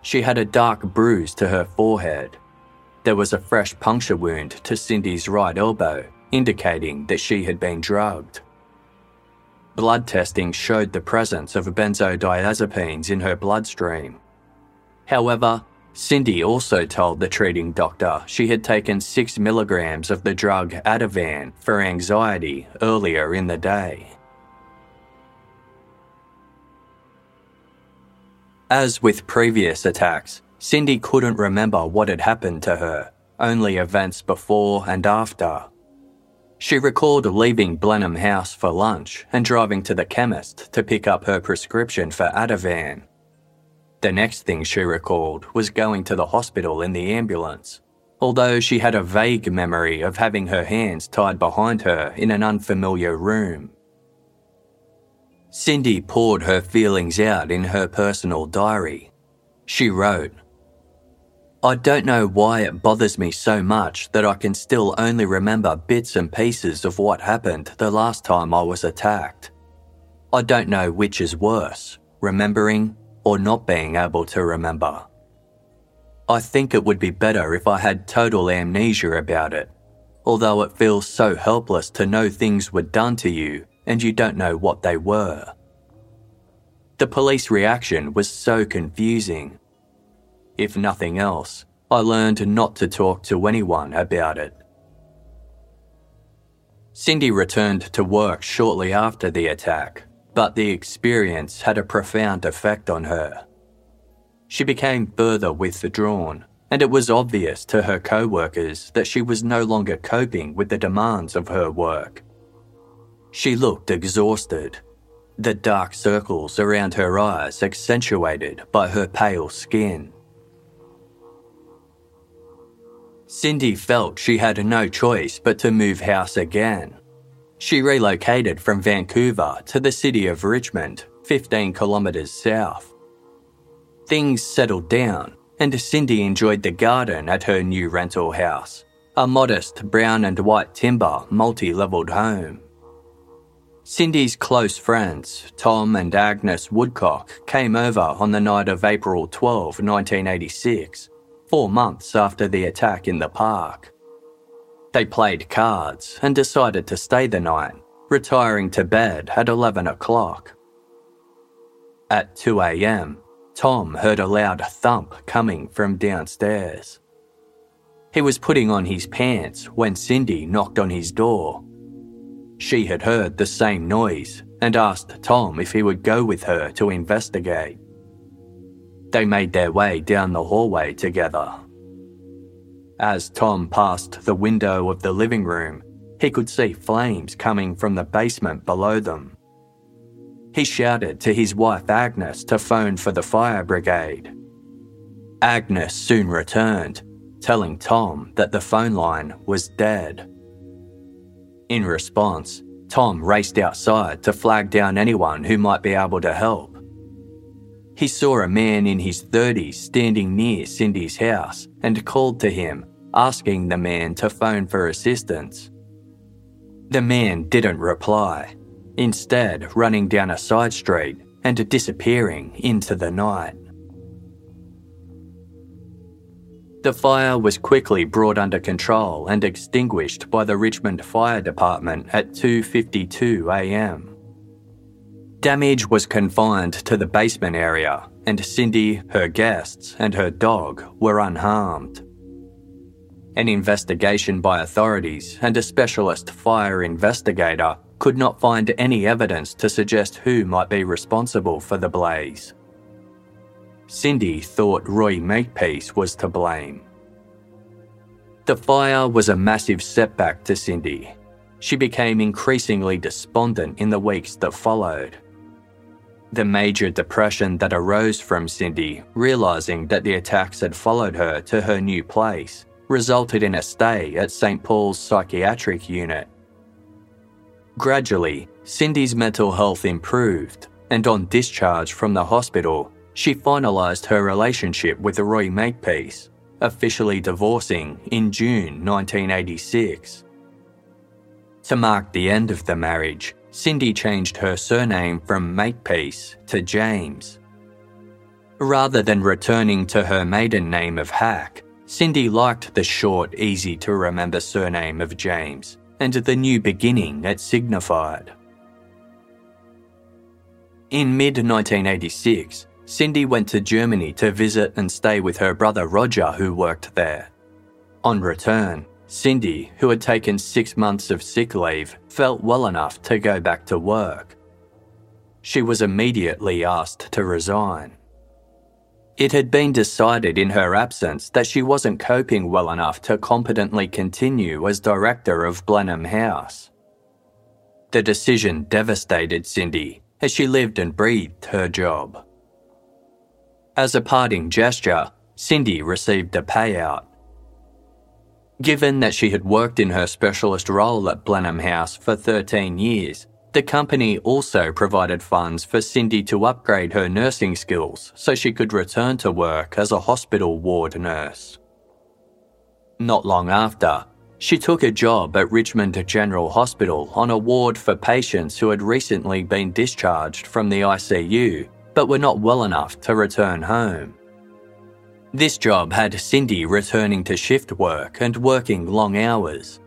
Speaker 1: She had a dark bruise to her forehead. There was a fresh puncture wound to Cindy's right elbow, indicating that she had been drugged. Blood testing showed the presence of benzodiazepines in her bloodstream. However, Cindy also told the treating doctor she had taken 6 milligrams of the drug Ativan for anxiety earlier in the day. As with previous attacks, Cindy couldn't remember what had happened to her, only events before and after. She recalled leaving Blenheim House for lunch and driving to the chemist to pick up her prescription for Ativan. The next thing she recalled was going to the hospital in the ambulance, although she had a vague memory of having her hands tied behind her in an unfamiliar room. Cindy poured her feelings out in her personal diary. She wrote, I don't know why it bothers me so much that I can still only remember bits and pieces of what happened the last time I was attacked. I don't know which is worse, remembering or not being able to remember. I think it would be better if I had total amnesia about it, although it feels so helpless to know things were done to you and you don't know what they were. The police reaction was so confusing if nothing else, I learned not to talk to anyone about it. Cindy returned to work shortly after the attack, but the experience had a profound effect on her. She became further withdrawn, and it was obvious to her co workers that she was no longer coping with the demands of her work. She looked exhausted, the dark circles around her eyes accentuated by her pale skin. Cindy felt she had no choice but to move house again. She relocated from Vancouver to the city of Richmond, 15 kilometres south. Things settled down, and Cindy enjoyed the garden at her new rental house, a modest brown and white timber multi levelled home. Cindy's close friends, Tom and Agnes Woodcock, came over on the night of April 12, 1986, four months after the attack in the park. They played cards and decided to stay the night, retiring to bed at 11 o'clock. At 2 a.m., Tom heard a loud thump coming from downstairs. He was putting on his pants when Cindy knocked on his door. She had heard the same noise and asked Tom if he would go with her to investigate. They made their way down the hallway together. As Tom passed the window of the living room, he could see flames coming from the basement below them. He shouted to his wife Agnes to phone for the fire brigade. Agnes soon returned, telling Tom that the phone line was dead. In response, Tom raced outside to flag down anyone who might be able to help. He saw a man in his 30s standing near Cindy's house and called to him, asking the man to phone for assistance. The man didn't reply, instead, running down a side street and disappearing into the night. The fire was quickly brought under control and extinguished by the Richmond Fire Department at 2:52 a.m. Damage was confined to the basement area, and Cindy, her guests, and her dog were unharmed. An investigation by authorities and a specialist fire investigator could not find any evidence to suggest who might be responsible for the blaze. Cindy thought Roy Makepeace was to blame. The fire was a massive setback to Cindy. She became increasingly despondent in the weeks that followed. The major depression that arose from Cindy, realising that the attacks had followed her to her new place, resulted in a stay at St. Paul's psychiatric unit. Gradually, Cindy's mental health improved, and on discharge from the hospital, she finalised her relationship with Roy Makepeace, officially divorcing in June 1986. To mark the end of the marriage, Cindy changed her surname from Makepeace to James. Rather than returning to her maiden name of Hack, Cindy liked the short, easy to remember surname of James and the new beginning it signified. In mid 1986, Cindy went to Germany to visit and stay with her brother Roger, who worked there. On return, Cindy, who had taken six months of sick leave, felt well enough to go back to work. She was immediately asked to resign. It had been decided in her absence that she wasn't coping well enough to competently continue as director of Blenheim House. The decision devastated Cindy as she lived and breathed her job. As a parting gesture, Cindy received a payout. Given that she had worked in her specialist role at Blenheim House for 13 years, the company also provided funds for Cindy to upgrade her nursing skills so she could return to work as a hospital ward nurse. Not long after, she took a job at Richmond General Hospital on a ward for patients who had recently been discharged from the ICU but were not well enough to return home. This job had Cindy returning to shift work and working long hours.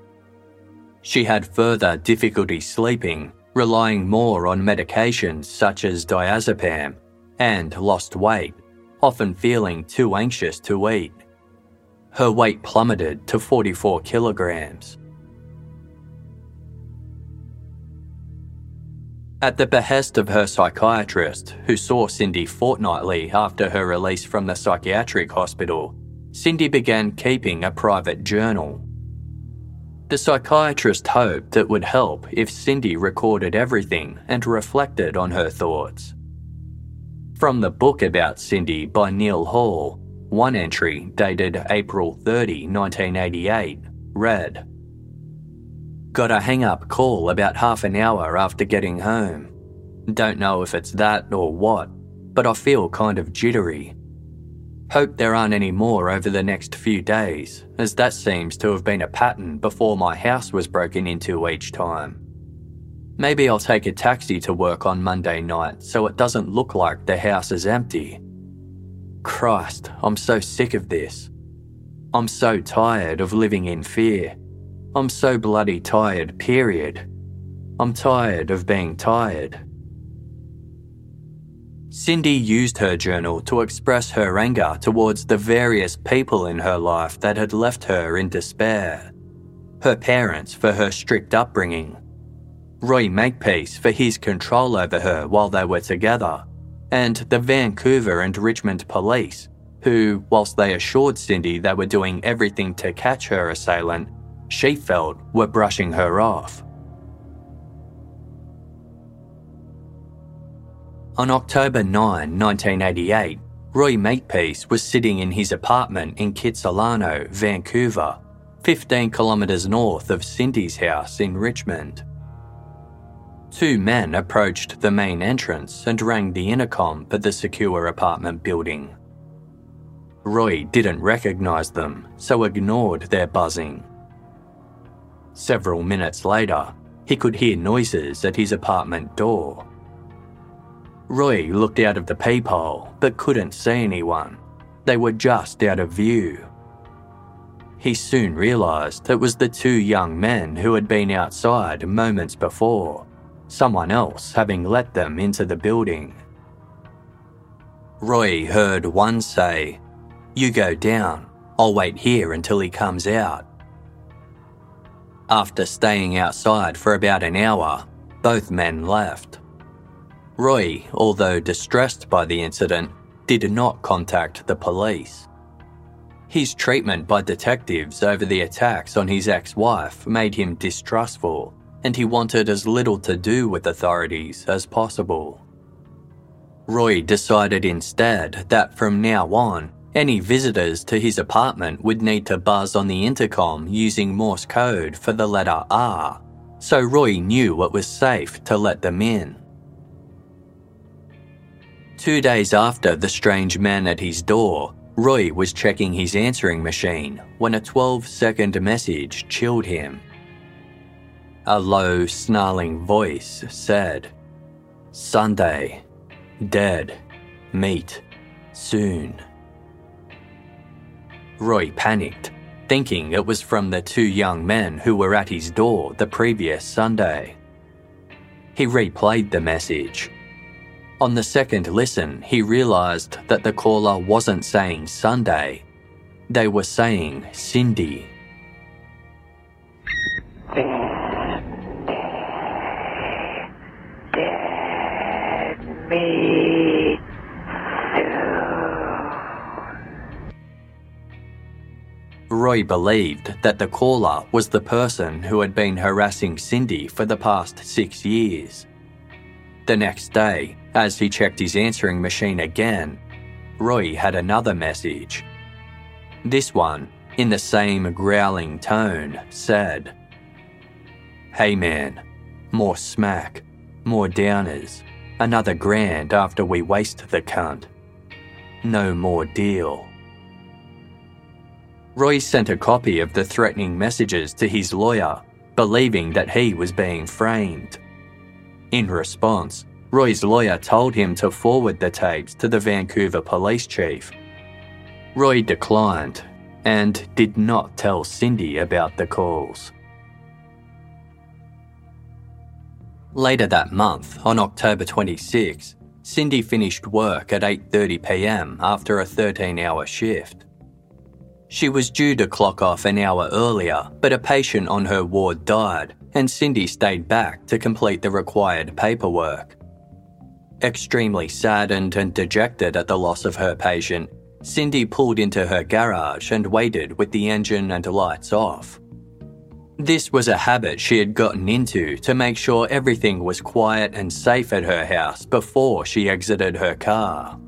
Speaker 1: She had further difficulty sleeping relying more on medications such as diazepam, and lost weight, often feeling too anxious to eat. Her weight plummeted to 44 kilograms. At the behest of her psychiatrist, who saw Cindy fortnightly after her release from the psychiatric hospital, Cindy began keeping a private journal. The psychiatrist hoped it would help if Cindy recorded everything and reflected on her thoughts. From the book about Cindy by Neal Hall, One entry, dated April 30, 1988, read Got a hang up call about half an hour after getting home. Don't know if it's that or what, but I feel kind of jittery. Hope there aren't any more over the next few days, as that seems to have been a pattern before my house was broken into each time. Maybe I'll take a taxi to work on Monday night so it doesn't look like the house is empty. Christ, I'm so sick of this. I'm so tired of living in fear. I'm so bloody tired, period. I'm tired of being tired. Cindy used her journal to express her anger towards the various people in her life that had left her in despair. Her parents for her strict upbringing, Roy Makepeace for his control over her while they were together, and the Vancouver and Richmond police, who, whilst they assured Cindy they were doing everything to catch her assailant, she felt were brushing her off. On October 9, 1988, Roy Makepeace was sitting in his apartment in Kitsilano, Vancouver, 15 kilometres north of Cindy's house in Richmond. Two men approached the main entrance and rang the intercom for the secure apartment building. Roy didn't recognise them, so ignored their buzzing. Several minutes later, he could hear noises at his apartment door. Roy looked out of the peephole but couldn't see anyone. They were just out of view. He soon realised it was the two young men who had been outside moments before, someone else having let them into the building. Roy heard one say, You go down, I'll wait here until he comes out. After staying outside for about an hour, both men left. Roy, although distressed by the incident, did not contact the police. His treatment by detectives over the attacks on his ex wife made him distrustful, and he wanted as little to do with authorities as possible. Roy decided instead that from now on, any visitors to his apartment would need to buzz on the intercom using Morse code for the letter R, so Roy knew it was safe to let them in. Two days after the strange man at his door, Roy was checking his answering machine when a 12 second message chilled him. A low, snarling voice said, Sunday, dead, meet, soon. Roy panicked, thinking it was from the two young men who were at his door the previous Sunday. He replayed the message on the second listen, he realised that the caller wasn't saying Sunday, they were saying Cindy.
Speaker 4: Dead me
Speaker 1: Roy believed that the caller was the person who had been harassing Cindy for the past six years. The next day, as he checked his answering machine again, Roy had another message. This one, in the same growling tone, said, Hey man, more smack, more downers, another grand after we waste the cunt. No more deal. Roy sent a copy of the threatening messages to his lawyer, believing that he was being framed. In response, Roy's lawyer told him to forward the tapes to the Vancouver police chief. Roy declined and did not tell Cindy about the calls. Later that month, on October 26, Cindy finished work at 8:30 p.m. after a 13-hour shift. She was due to clock off an hour earlier, but a patient on her ward died and Cindy stayed back to complete the required paperwork. Extremely saddened and dejected at the loss of her patient, Cindy pulled into her garage and waited with the engine and lights off. This was a habit she had gotten into to make sure everything was quiet and safe at her house before she exited her car.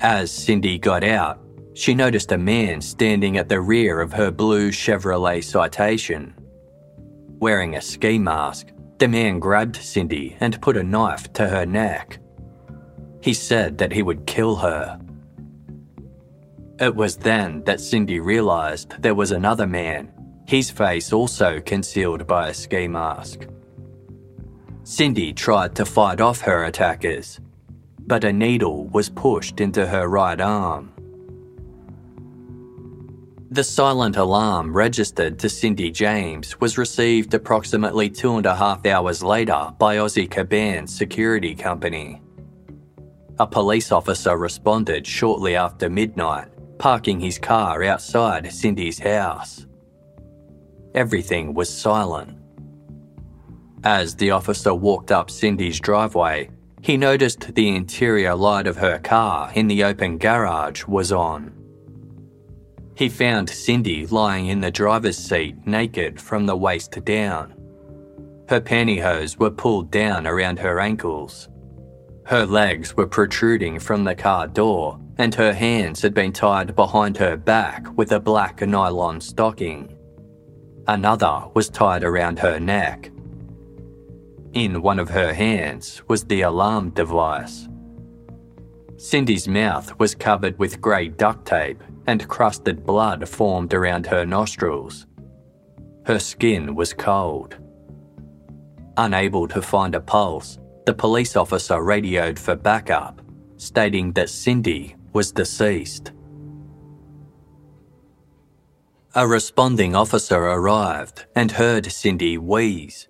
Speaker 1: As Cindy got out, she noticed a man standing at the rear of her blue Chevrolet Citation. Wearing a ski mask, the man grabbed Cindy and put a knife to her neck. He said that he would kill her. It was then that Cindy realised there was another man, his face also concealed by a ski mask. Cindy tried to fight off her attackers, but a needle was pushed into her right arm. The silent alarm registered to Cindy James was received approximately two and a half hours later by Ozzy Caban Security Company. A police officer responded shortly after midnight, parking his car outside Cindy's house. Everything was silent. As the officer walked up Cindy's driveway, he noticed the interior light of her car in the open garage was on. He found Cindy lying in the driver's seat naked from the waist down. Her pantyhose were pulled down around her ankles. Her legs were protruding from the car door, and her hands had been tied behind her back with a black nylon stocking. Another was tied around her neck. In one of her hands was the alarm device. Cindy's mouth was covered with grey duct tape and crusted blood formed around her nostrils. Her skin was cold. Unable to find a pulse, the police officer radioed for backup, stating that Cindy was deceased. A responding officer arrived and heard Cindy wheeze.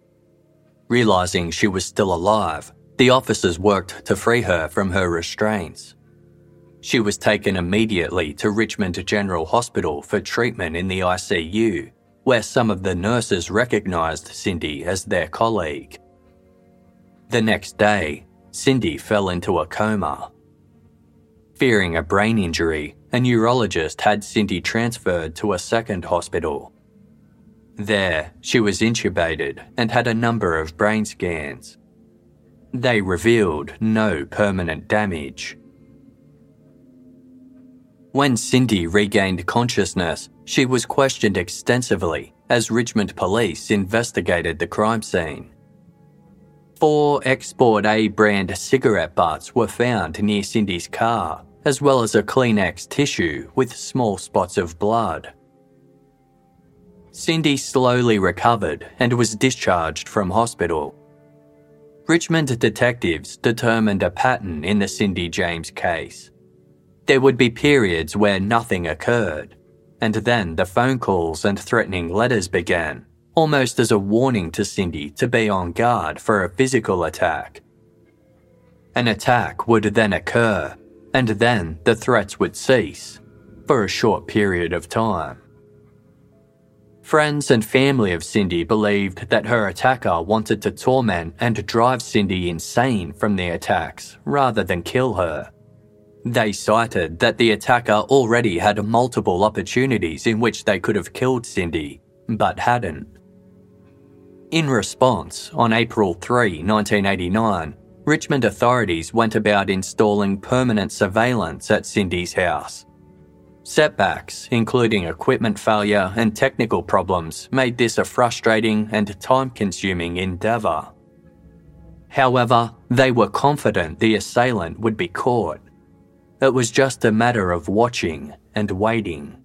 Speaker 1: Realising she was still alive, the officers worked to free her from her restraints. She was taken immediately to Richmond General Hospital for treatment in the ICU, where some of the nurses recognised Cindy as their colleague. The next day, Cindy fell into a coma. Fearing a brain injury, a neurologist had Cindy transferred to a second hospital. There, she was intubated and had a number of brain scans. They revealed no permanent damage. When Cindy regained consciousness, she was questioned extensively as Richmond police investigated the crime scene. Four Export A brand cigarette butts were found near Cindy's car, as well as a Kleenex tissue with small spots of blood. Cindy slowly recovered and was discharged from hospital. Richmond detectives determined a pattern in the Cindy James case. There would be periods where nothing occurred, and then the phone calls and threatening letters began, almost as a warning to Cindy to be on guard for a physical attack. An attack would then occur, and then the threats would cease for a short period of time. Friends and family of Cindy believed that her attacker wanted to torment and drive Cindy insane from the attacks rather than kill her. They cited that the attacker already had multiple opportunities in which they could have killed Cindy, but hadn't. In response, on April 3, 1989, Richmond authorities went about installing permanent surveillance at Cindy's house. Setbacks, including equipment failure and technical problems, made this a frustrating and time consuming endeavour. However, they were confident the assailant would be caught it was just a matter of watching and waiting.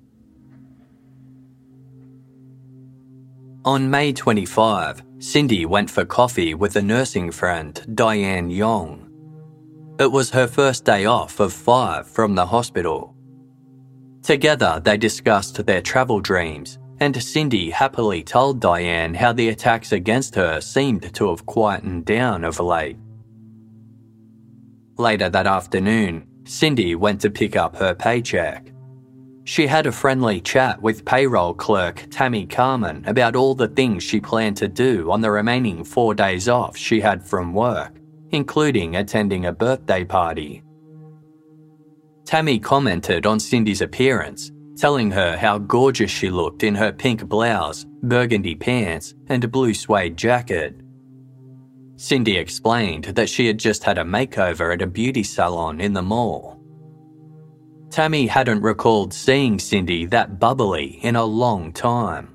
Speaker 1: On May 25, Cindy went for coffee with a nursing friend, Diane Yong. It was her first day off of five from the hospital. Together, they discussed their travel dreams, and Cindy happily told Diane how the attacks against her seemed to have quietened down of late. Later that afternoon, Cindy went to pick up her paycheck. She had a friendly chat with payroll clerk Tammy Carmen about all the things she planned to do on the remaining four days off she had from work, including attending a birthday party. Tammy commented on Cindy's appearance, telling her how gorgeous she looked in her pink blouse, burgundy pants, and blue suede jacket. Cindy explained that she had just had a makeover at a beauty salon in the mall. Tammy hadn't recalled seeing Cindy that bubbly in a long time.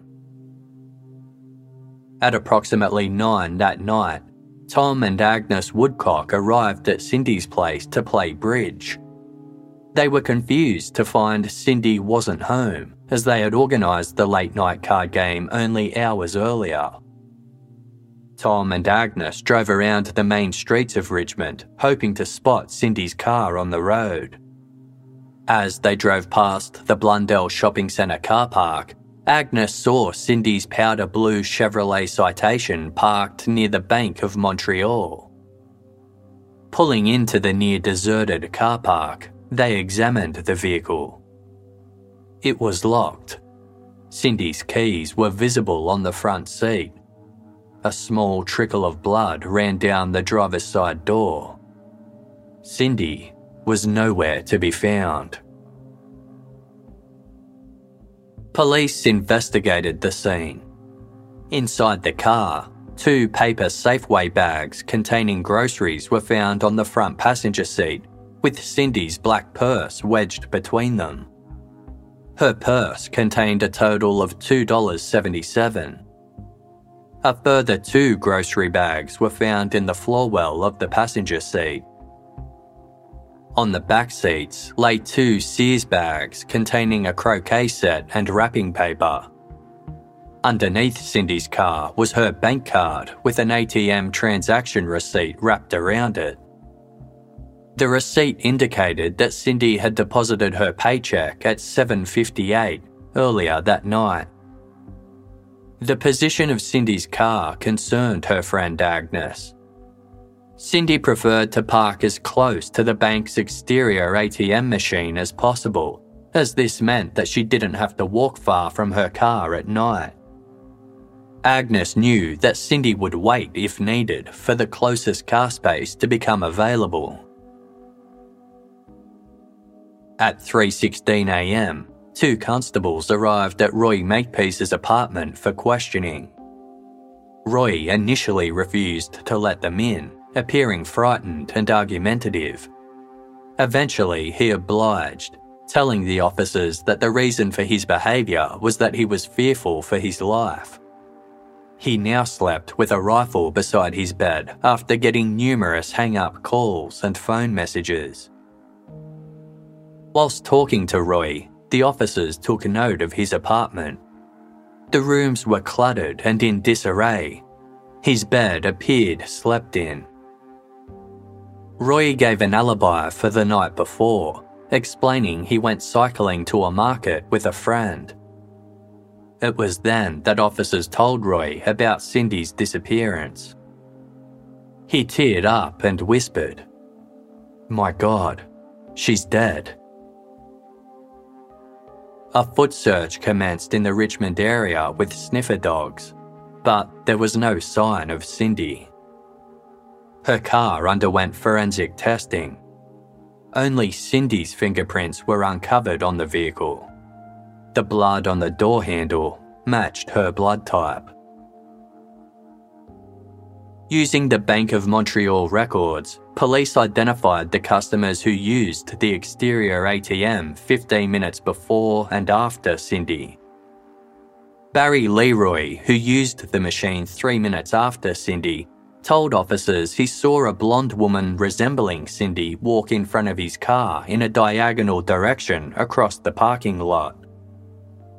Speaker 1: At approximately 9 that night, Tom and Agnes Woodcock arrived at Cindy's place to play bridge. They were confused to find Cindy wasn't home, as they had organised the late night card game only hours earlier. Tom and Agnes drove around the main streets of Richmond, hoping to spot Cindy's car on the road. As they drove past the Blundell Shopping Centre car park, Agnes saw Cindy's powder blue Chevrolet Citation parked near the Bank of Montreal. Pulling into the near deserted car park, they examined the vehicle. It was locked. Cindy's keys were visible on the front seat. A small trickle of blood ran down the driver's side door. Cindy was nowhere to be found. Police investigated the scene. Inside the car, two paper Safeway bags containing groceries were found on the front passenger seat, with Cindy's black purse wedged between them. Her purse contained a total of $2.77. A further two grocery bags were found in the floor well of the passenger seat. On the back seats lay two Sears bags containing a croquet set and wrapping paper. Underneath Cindy's car was her bank card with an ATM transaction receipt wrapped around it. The receipt indicated that Cindy had deposited her paycheck at 7:58 earlier that night. The position of Cindy's car concerned her friend Agnes. Cindy preferred to park as close to the bank's exterior ATM machine as possible, as this meant that she didn't have to walk far from her car at night. Agnes knew that Cindy would wait if needed for the closest car space to become available. At 3:16 a.m., two constables arrived at Roy Makepeace's apartment for questioning. Roy initially refused to let them in, appearing frightened and argumentative. Eventually, he obliged, telling the officers that the reason for his behaviour was that he was fearful for his life. He now slept with a rifle beside his bed after getting numerous hang up calls and phone messages. Whilst talking to Roy, the officers took note of his apartment. The rooms were cluttered and in disarray. His bed appeared slept in. Roy gave an alibi for the night before, explaining he went cycling to a market with a friend. It was then that officers told Roy about Cindy's disappearance. He teared up and whispered, My God, she's dead. A foot search commenced in the Richmond area with sniffer dogs, but there was no sign of Cindy. Her car underwent forensic testing. Only Cindy's fingerprints were uncovered on the vehicle. The blood on the door handle matched her blood type. Using the Bank of Montreal records, police identified the customers who used the exterior ATM 15 minutes before and after Cindy. Barry Leroy, who used the machine three minutes after Cindy, told officers he saw a blonde woman resembling Cindy walk in front of his car in a diagonal direction across the parking lot.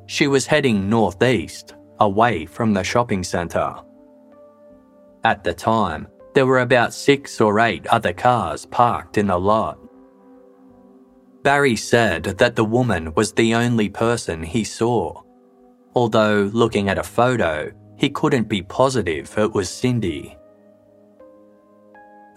Speaker 1: She was heading northeast, away from the shopping centre. At the time, there were about six or eight other cars parked in the lot. Barry said that the woman was the only person he saw, although looking at a photo, he couldn't be positive it was Cindy.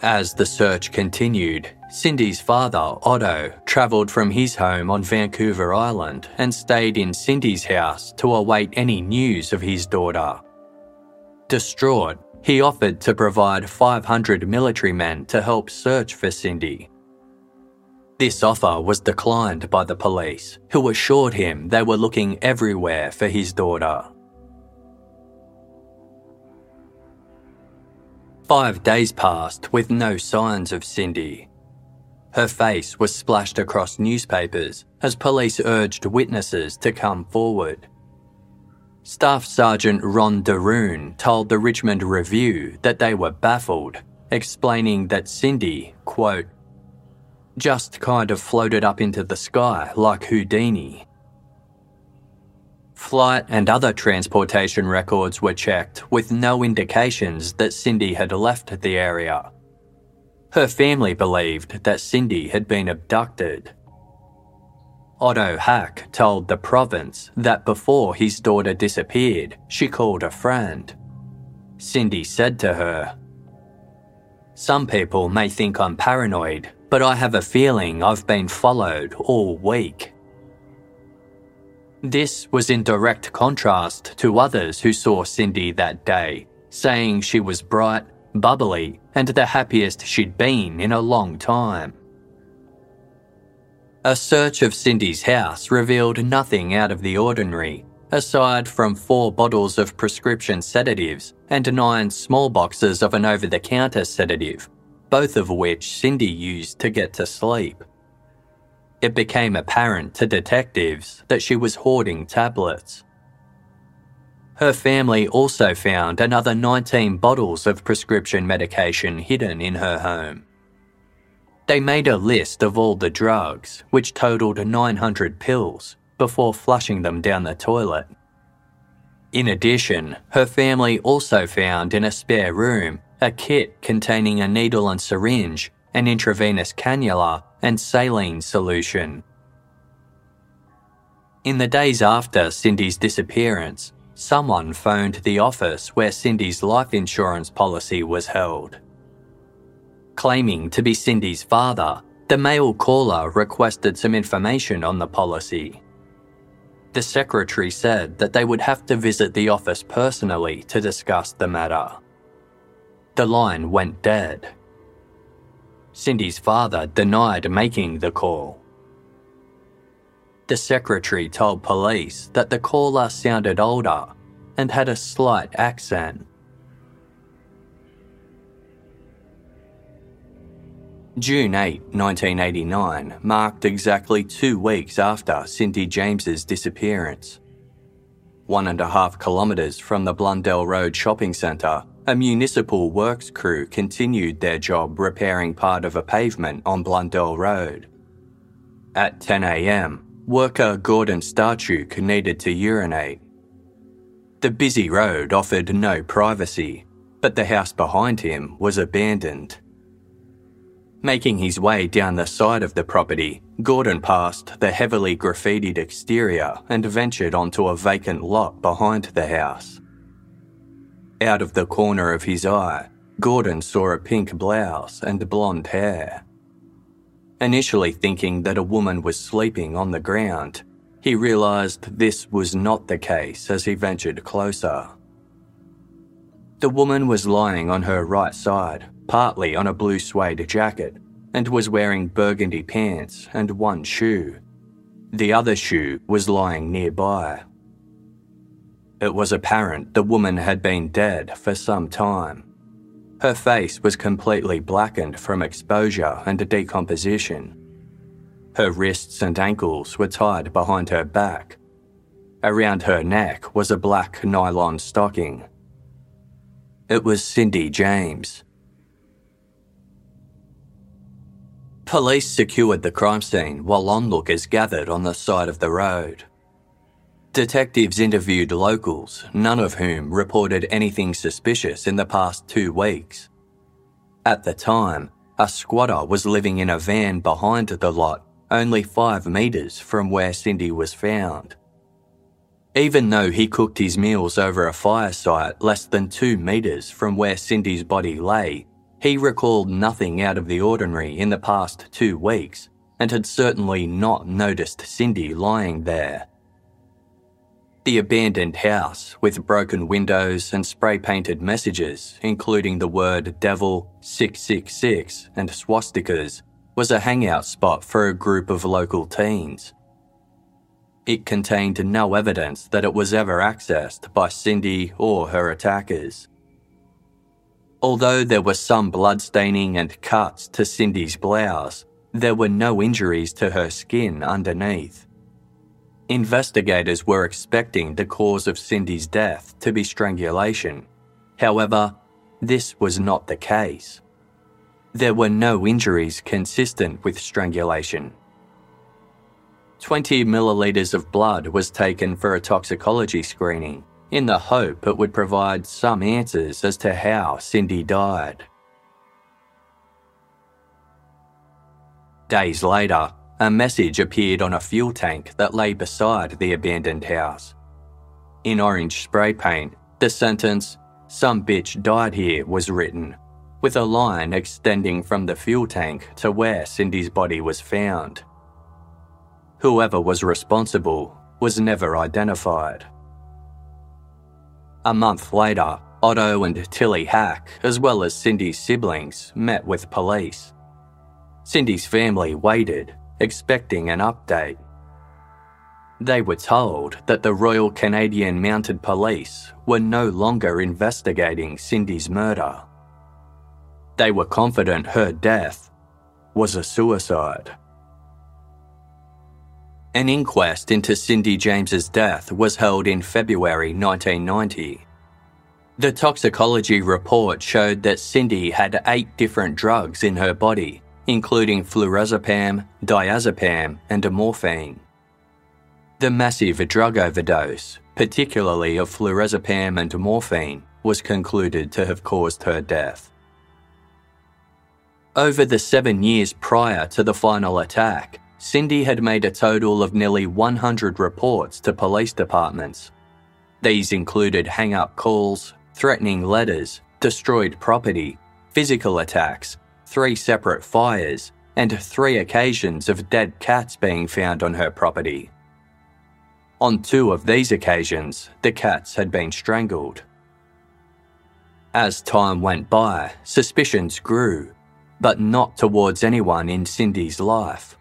Speaker 1: As the search continued, Cindy's father, Otto, travelled from his home on Vancouver Island and stayed in Cindy's house to await any news of his daughter. Distraught, he offered to provide 500 military men to help search for Cindy. This offer was declined by the police, who assured him they were looking everywhere for his daughter. Five days passed with no signs of Cindy. Her face was splashed across newspapers as police urged witnesses to come forward. Staff Sergeant Ron Daroon told the Richmond Review that they were baffled, explaining that Cindy, quote, just kind of floated up into the sky like Houdini. Flight and other transportation records were checked with no indications that Cindy had left the area. Her family believed that Cindy had been abducted. Otto Hack told the province that before his daughter disappeared, she called a friend. Cindy said to her, Some people may think I'm paranoid, but I have a feeling I've been followed all week. This was in direct contrast to others who saw Cindy that day, saying she was bright, bubbly, and the happiest she'd been in a long time. A search of Cindy's house revealed nothing out of the ordinary, aside from four bottles of prescription sedatives and nine small boxes of an over the counter sedative, both of which Cindy used to get to sleep. It became apparent to detectives that she was hoarding tablets. Her family also found another 19 bottles of prescription medication hidden in her home. They made a list of all the drugs, which totaled 900 pills, before flushing them down the toilet. In addition, her family also found in a spare room a kit containing a needle and syringe, an intravenous cannula, and saline solution. In the days after Cindy's disappearance, someone phoned the office where Cindy's life insurance policy was held. Claiming to be Cindy's father, the male caller requested some information on the policy. The secretary said that they would have to visit the office personally to discuss the matter. The line went dead. Cindy's father denied making the call. The secretary told police that the caller sounded older and had a slight accent. June 8, 1989 marked exactly two weeks after Cindy James's disappearance. One and a half kilometres from the Blundell Road shopping centre, a municipal works crew continued their job repairing part of a pavement on Blundell Road. At 10am, worker Gordon Starchuk needed to urinate. The busy road offered no privacy, but the house behind him was abandoned. Making his way down the side of the property, Gordon passed the heavily graffitied exterior and ventured onto a vacant lot behind the house. Out of the corner of his eye, Gordon saw a pink blouse and blonde hair. Initially thinking that a woman was sleeping on the ground, he realised this was not the case as he ventured closer. The woman was lying on her right side, partly on a blue suede jacket, and was wearing burgundy pants and one shoe. The other shoe was lying nearby. It was apparent the woman had been dead for some time. Her face was completely blackened from exposure and decomposition. Her wrists and ankles were tied behind her back. Around her neck was a black nylon stocking. It was Cindy James. Police secured the crime scene while onlookers gathered on the side of the road. Detectives interviewed locals, none of whom reported anything suspicious in the past two weeks. At the time, a squatter was living in a van behind the lot, only five metres from where Cindy was found. Even though he cooked his meals over a fire site less than two metres from where Cindy's body lay, he recalled nothing out of the ordinary in the past two weeks and had certainly not noticed Cindy lying there. The abandoned house, with broken windows and spray painted messages, including the word devil, 666, and swastikas, was a hangout spot for a group of local teens. It contained no evidence that it was ever accessed by Cindy or her attackers. Although there were some bloodstaining and cuts to Cindy's blouse, there were no injuries to her skin underneath. Investigators were expecting the cause of Cindy's death to be strangulation. However, this was not the case. There were no injuries consistent with strangulation. 20 millilitres of blood was taken for a toxicology screening in the hope it would provide some answers as to how Cindy died. Days later, a message appeared on a fuel tank that lay beside the abandoned house. In orange spray paint, the sentence, Some bitch died here, was written, with a line extending from the fuel tank to where Cindy's body was found. Whoever was responsible was never identified. A month later, Otto and Tilly Hack, as well as Cindy's siblings, met with police. Cindy's family waited, expecting an update. They were told that the Royal Canadian Mounted Police were no longer investigating Cindy's murder. They were confident her death was a suicide. An inquest into Cindy James's death was held in February 1990. The toxicology report showed that Cindy had eight different drugs in her body, including flurazepam, diazepam, and morphine. The massive drug overdose, particularly of flurazepam and morphine, was concluded to have caused her death. Over the seven years prior to the final attack, Cindy had made a total of nearly 100 reports to police departments. These included hang up calls, threatening letters, destroyed property, physical attacks, three separate fires, and three occasions of dead cats being found on her property. On two of these occasions, the cats had been strangled. As time went by, suspicions grew, but not towards anyone in Cindy's life.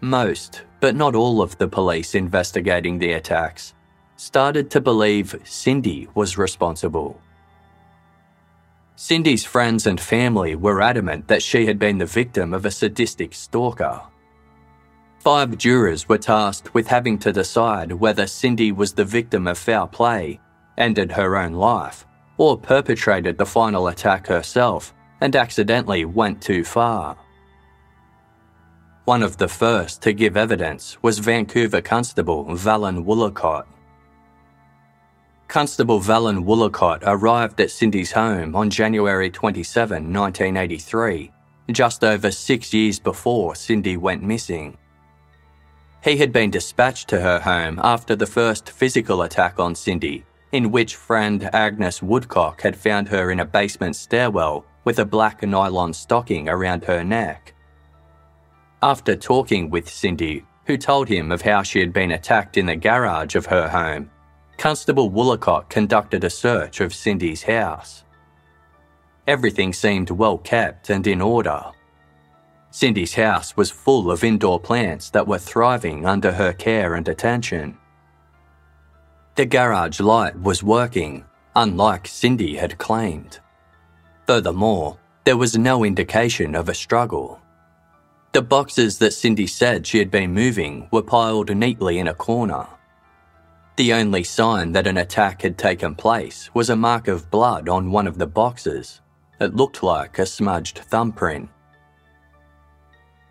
Speaker 1: Most, but not all of the police investigating the attacks started to believe Cindy was responsible. Cindy's friends and family were adamant that she had been the victim of a sadistic stalker. Five jurors were tasked with having to decide whether Cindy was the victim of foul play, ended her own life, or perpetrated the final attack herself and accidentally went too far. One of the first to give evidence was Vancouver Constable Vallen Woolacott. Constable Vallen Woolacott arrived at Cindy's home on January 27, 1983, just over six years before Cindy went missing. He had been dispatched to her home after the first physical attack on Cindy, in which friend Agnes Woodcock had found her in a basement stairwell with a black nylon stocking around her neck. After talking with Cindy, who told him of how she had been attacked in the garage of her home, Constable Woolacott conducted a search of Cindy's house. Everything seemed well kept and in order. Cindy's house was full of indoor plants that were thriving under her care and attention. The garage light was working, unlike Cindy had claimed. Furthermore, there was no indication of a struggle. The boxes that Cindy said she had been moving were piled neatly in a corner. The only sign that an attack had taken place was a mark of blood on one of the boxes. It looked like a smudged thumbprint.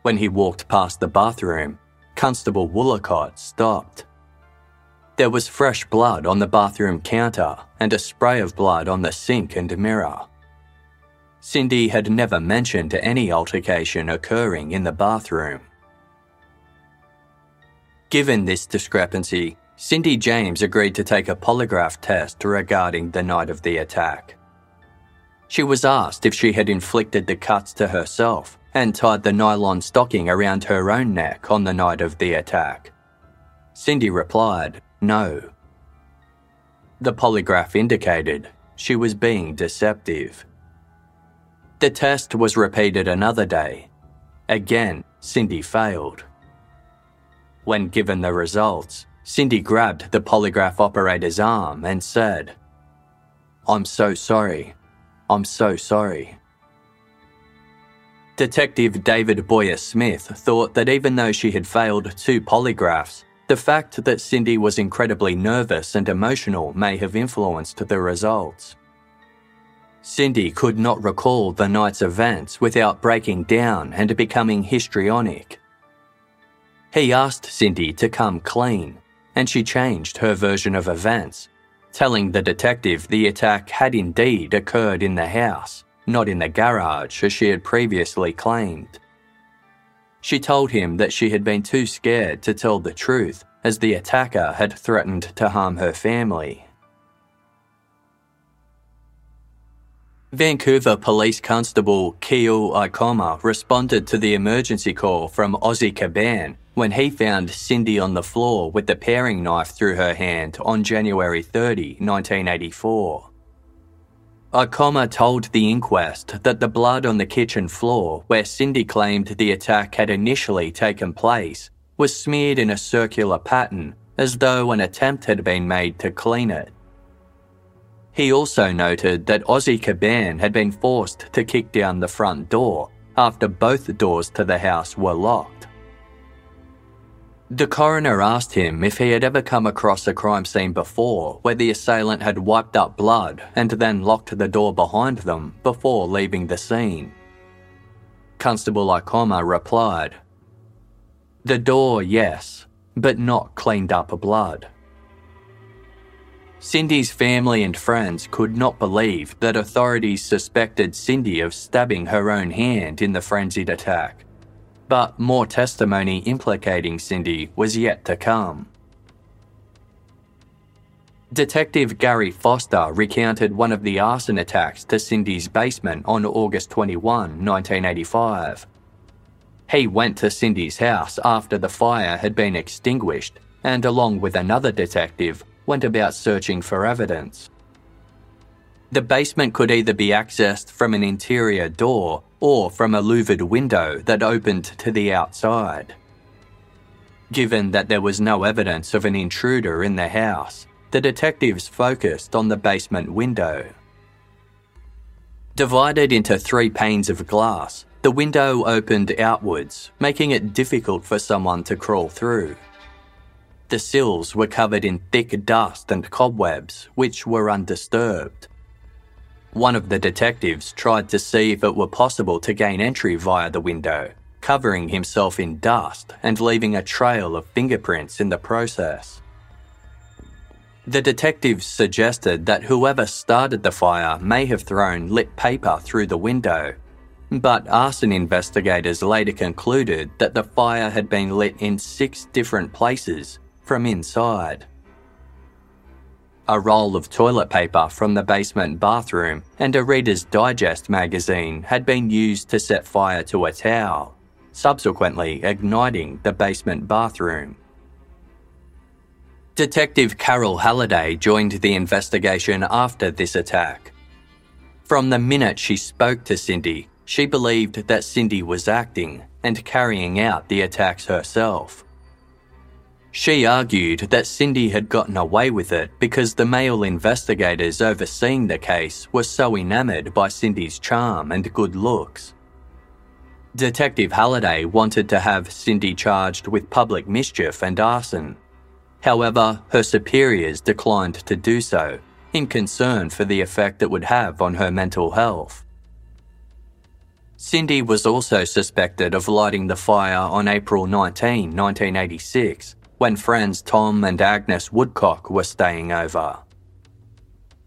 Speaker 1: When he walked past the bathroom, Constable Woolacott stopped. There was fresh blood on the bathroom counter and a spray of blood on the sink and mirror. Cindy had never mentioned any altercation occurring in the bathroom. Given this discrepancy, Cindy James agreed to take a polygraph test regarding the night of the attack. She was asked if she had inflicted the cuts to herself and tied the nylon stocking around her own neck on the night of the attack. Cindy replied, no. The polygraph indicated she was being deceptive. The test was repeated another day. Again, Cindy failed. When given the results, Cindy grabbed the polygraph operator's arm and said, I'm so sorry. I'm so sorry. Detective David Boyer Smith thought that even though she had failed two polygraphs, the fact that Cindy was incredibly nervous and emotional may have influenced the results. Cindy could not recall the night's events without breaking down and becoming histrionic. He asked Cindy to come clean, and she changed her version of events, telling the detective the attack had indeed occurred in the house, not in the garage as she had previously claimed. She told him that she had been too scared to tell the truth as the attacker had threatened to harm her family Vancouver Police Constable Keo Ikoma responded to the emergency call from Ozzy Caban when he found Cindy on the floor with the paring knife through her hand on January 30, 1984. Ikoma told the inquest that the blood on the kitchen floor, where Cindy claimed the attack had initially taken place, was smeared in a circular pattern as though an attempt had been made to clean it. He also noted that Ozzy Caban had been forced to kick down the front door after both doors to the house were locked. The coroner asked him if he had ever come across a crime scene before where the assailant had wiped up blood and then locked the door behind them before leaving the scene. Constable Ikoma replied, The door, yes, but not cleaned up blood. Cindy's family and friends could not believe that authorities suspected Cindy of stabbing her own hand in the frenzied attack. But more testimony implicating Cindy was yet to come. Detective Gary Foster recounted one of the arson attacks to Cindy's basement on August 21, 1985. He went to Cindy's house after the fire had been extinguished and, along with another detective, went about searching for evidence. The basement could either be accessed from an interior door or from a louvered window that opened to the outside. Given that there was no evidence of an intruder in the house, the detectives focused on the basement window. Divided into three panes of glass, the window opened outwards, making it difficult for someone to crawl through. The sills were covered in thick dust and cobwebs, which were undisturbed. One of the detectives tried to see if it were possible to gain entry via the window, covering himself in dust and leaving a trail of fingerprints in the process. The detectives suggested that whoever started the fire may have thrown lit paper through the window, but arson investigators later concluded that the fire had been lit in six different places from inside. A roll of toilet paper from the basement bathroom and a Reader's Digest magazine had been used to set fire to a towel, subsequently igniting the basement bathroom. Detective Carol Halliday joined the investigation after this attack. From the minute she spoke to Cindy, she believed that Cindy was acting and carrying out the attacks herself. She argued that Cindy had gotten away with it because the male investigators overseeing the case were so enamoured by Cindy's charm and good looks. Detective Halliday wanted to have Cindy charged with public mischief and arson. However, her superiors declined to do so, in concern for the effect it would have on her mental health. Cindy was also suspected of lighting the fire on April 19, 1986, when friends Tom and Agnes Woodcock were staying over.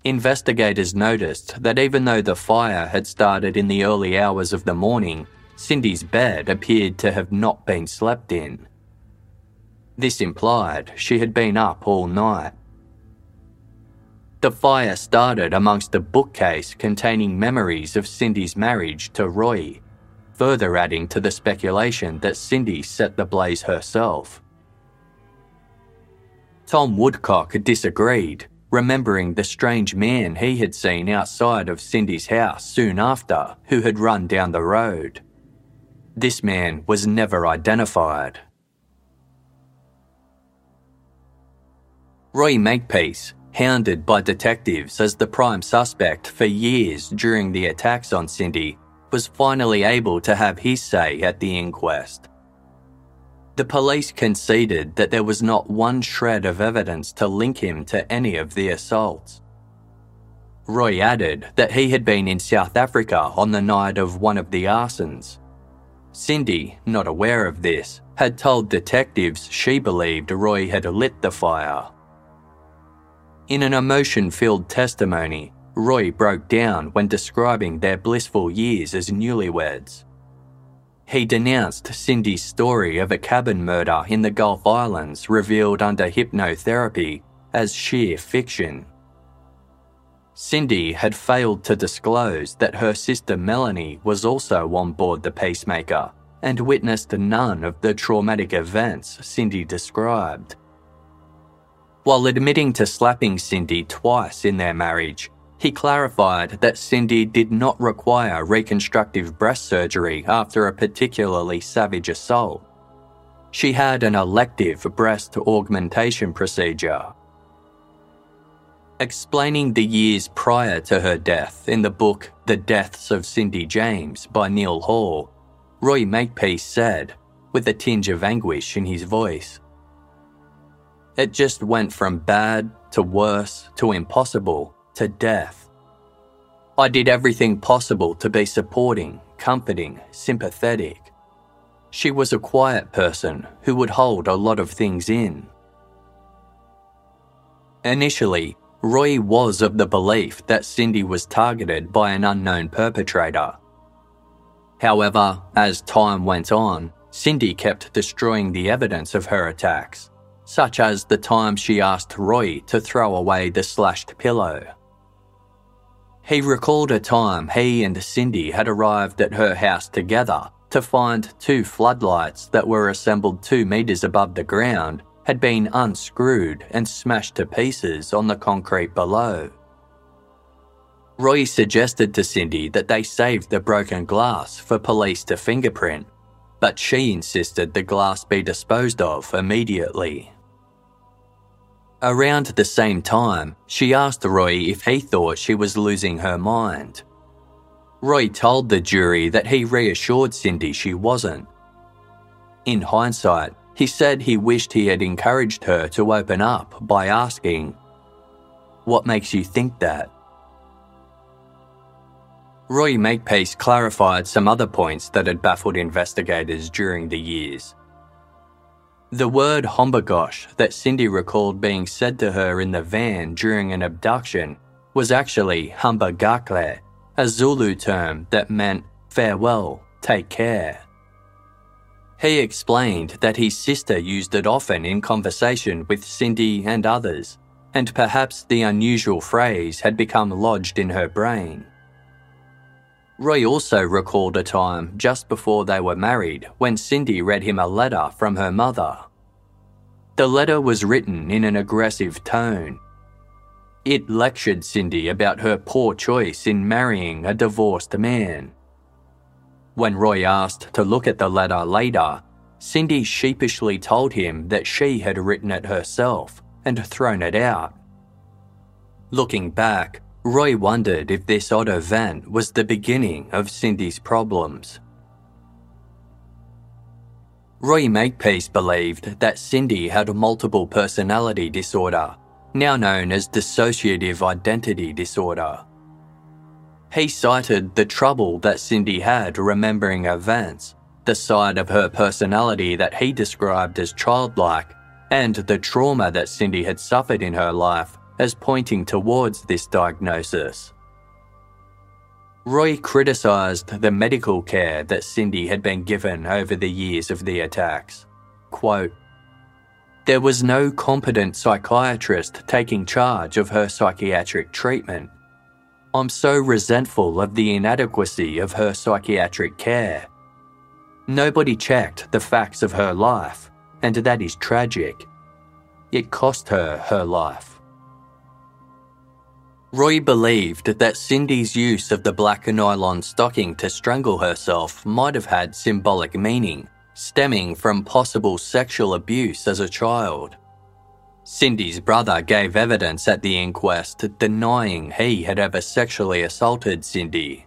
Speaker 1: Investigators noticed that even though the fire had started in the early hours of the morning, Cindy's bed appeared to have not been slept in. This implied she had been up all night. The fire started amongst a bookcase containing memories of Cindy's marriage to Roy, further adding to the speculation that Cindy set the blaze herself. Tom Woodcock disagreed, remembering the strange man he had seen outside of Cindy's house soon after, who had run down the road. This man was never identified. Roy Makepeace, hounded by detectives as the prime suspect for years during the attacks on Cindy, was finally able to have his say at the inquest. The police conceded that there was not one shred of evidence to link him to any of the assaults. Roy added that he had been in South Africa on the night of one of the arsons. Cindy, not aware of this, had told detectives she believed Roy had lit the fire. In an emotion filled testimony, Roy broke down when describing their blissful years as newlyweds. He denounced Cindy's story of a cabin murder in the Gulf Islands revealed under hypnotherapy as sheer fiction. Cindy had failed to disclose that her sister Melanie was also on board the Peacemaker and witnessed none of the traumatic events Cindy described. While admitting to slapping Cindy twice in their marriage, he clarified that Cindy did not require reconstructive breast surgery after a particularly savage assault. She had an elective breast augmentation procedure. Explaining the years prior to her death in the book The Deaths of Cindy James by Neal Hall, Roy Makepeace said, with a tinge of anguish in his voice. It just went from bad to worse to impossible to death. I did everything possible to be supporting, comforting, sympathetic. She was a quiet person who would hold a lot of things in. Initially, Roy was of the belief that Cindy was targeted by an unknown perpetrator. However, as time went on, Cindy kept destroying the evidence of her attacks, such as the time she asked Roy to throw away the slashed pillow. He recalled a time he and Cindy had arrived at her house together to find two floodlights that were assembled two metres above the ground had been unscrewed and smashed to pieces on the concrete below. Roy suggested to Cindy that they save the broken glass for police to fingerprint, but she insisted the glass be disposed of immediately. Around the same time, she asked Roy if he thought she was losing her mind. Roy told the jury that he reassured Cindy she wasn't. In hindsight, he said he wished he had encouraged her to open up by asking, What makes you think that? Roy Makepeace clarified some other points that had baffled investigators during the years. The word hombagosh that Cindy recalled being said to her in the van during an abduction was actually humbagakle, a Zulu term that meant farewell, take care. He explained that his sister used it often in conversation with Cindy and others, and perhaps the unusual phrase had become lodged in her brain. Roy also recalled a time just before they were married when Cindy read him a letter from her mother. The letter was written in an aggressive tone. It lectured Cindy about her poor choice in marrying a divorced man. When Roy asked to look at the letter later, Cindy sheepishly told him that she had written it herself and thrown it out. Looking back, Roy wondered if this odd event was the beginning of Cindy's problems. Roy Makepeace believed that Cindy had multiple personality disorder, now known as dissociative identity disorder. He cited the trouble that Cindy had remembering events, the side of her personality that he described as childlike, and the trauma that Cindy had suffered in her life as pointing towards this diagnosis. Roy criticised the medical care that Cindy had been given over the years of the attacks. Quote, there was no competent psychiatrist taking charge of her psychiatric treatment. I'm so resentful of the inadequacy of her psychiatric care. Nobody checked the facts of her life, and that is tragic. It cost her her life. Roy believed that Cindy's use of the black nylon stocking to strangle herself might have had symbolic meaning, stemming from possible sexual abuse as a child. Cindy's brother gave evidence at the inquest denying he had ever sexually assaulted Cindy.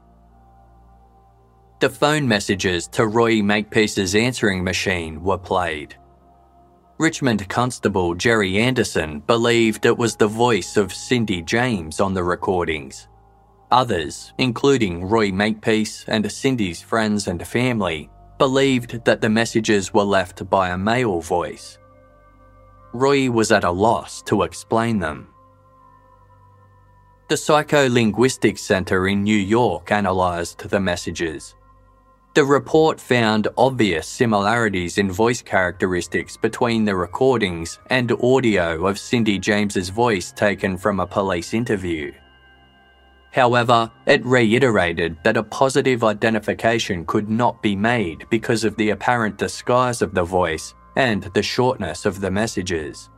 Speaker 1: The phone messages to Roy Makepeace's answering machine were played. Richmond Constable Jerry Anderson believed it was the voice of Cindy James on the recordings. Others, including Roy Makepeace and Cindy's friends and family, believed that the messages were left by a male voice. Roy was at a loss to explain them. The Psycholinguistics Center in New York analysed the messages. The report found obvious similarities in voice characteristics between the recordings and audio of Cindy James's voice taken from a police interview. However, it reiterated that a positive identification could not be made because of the apparent disguise of the voice and the shortness of the messages.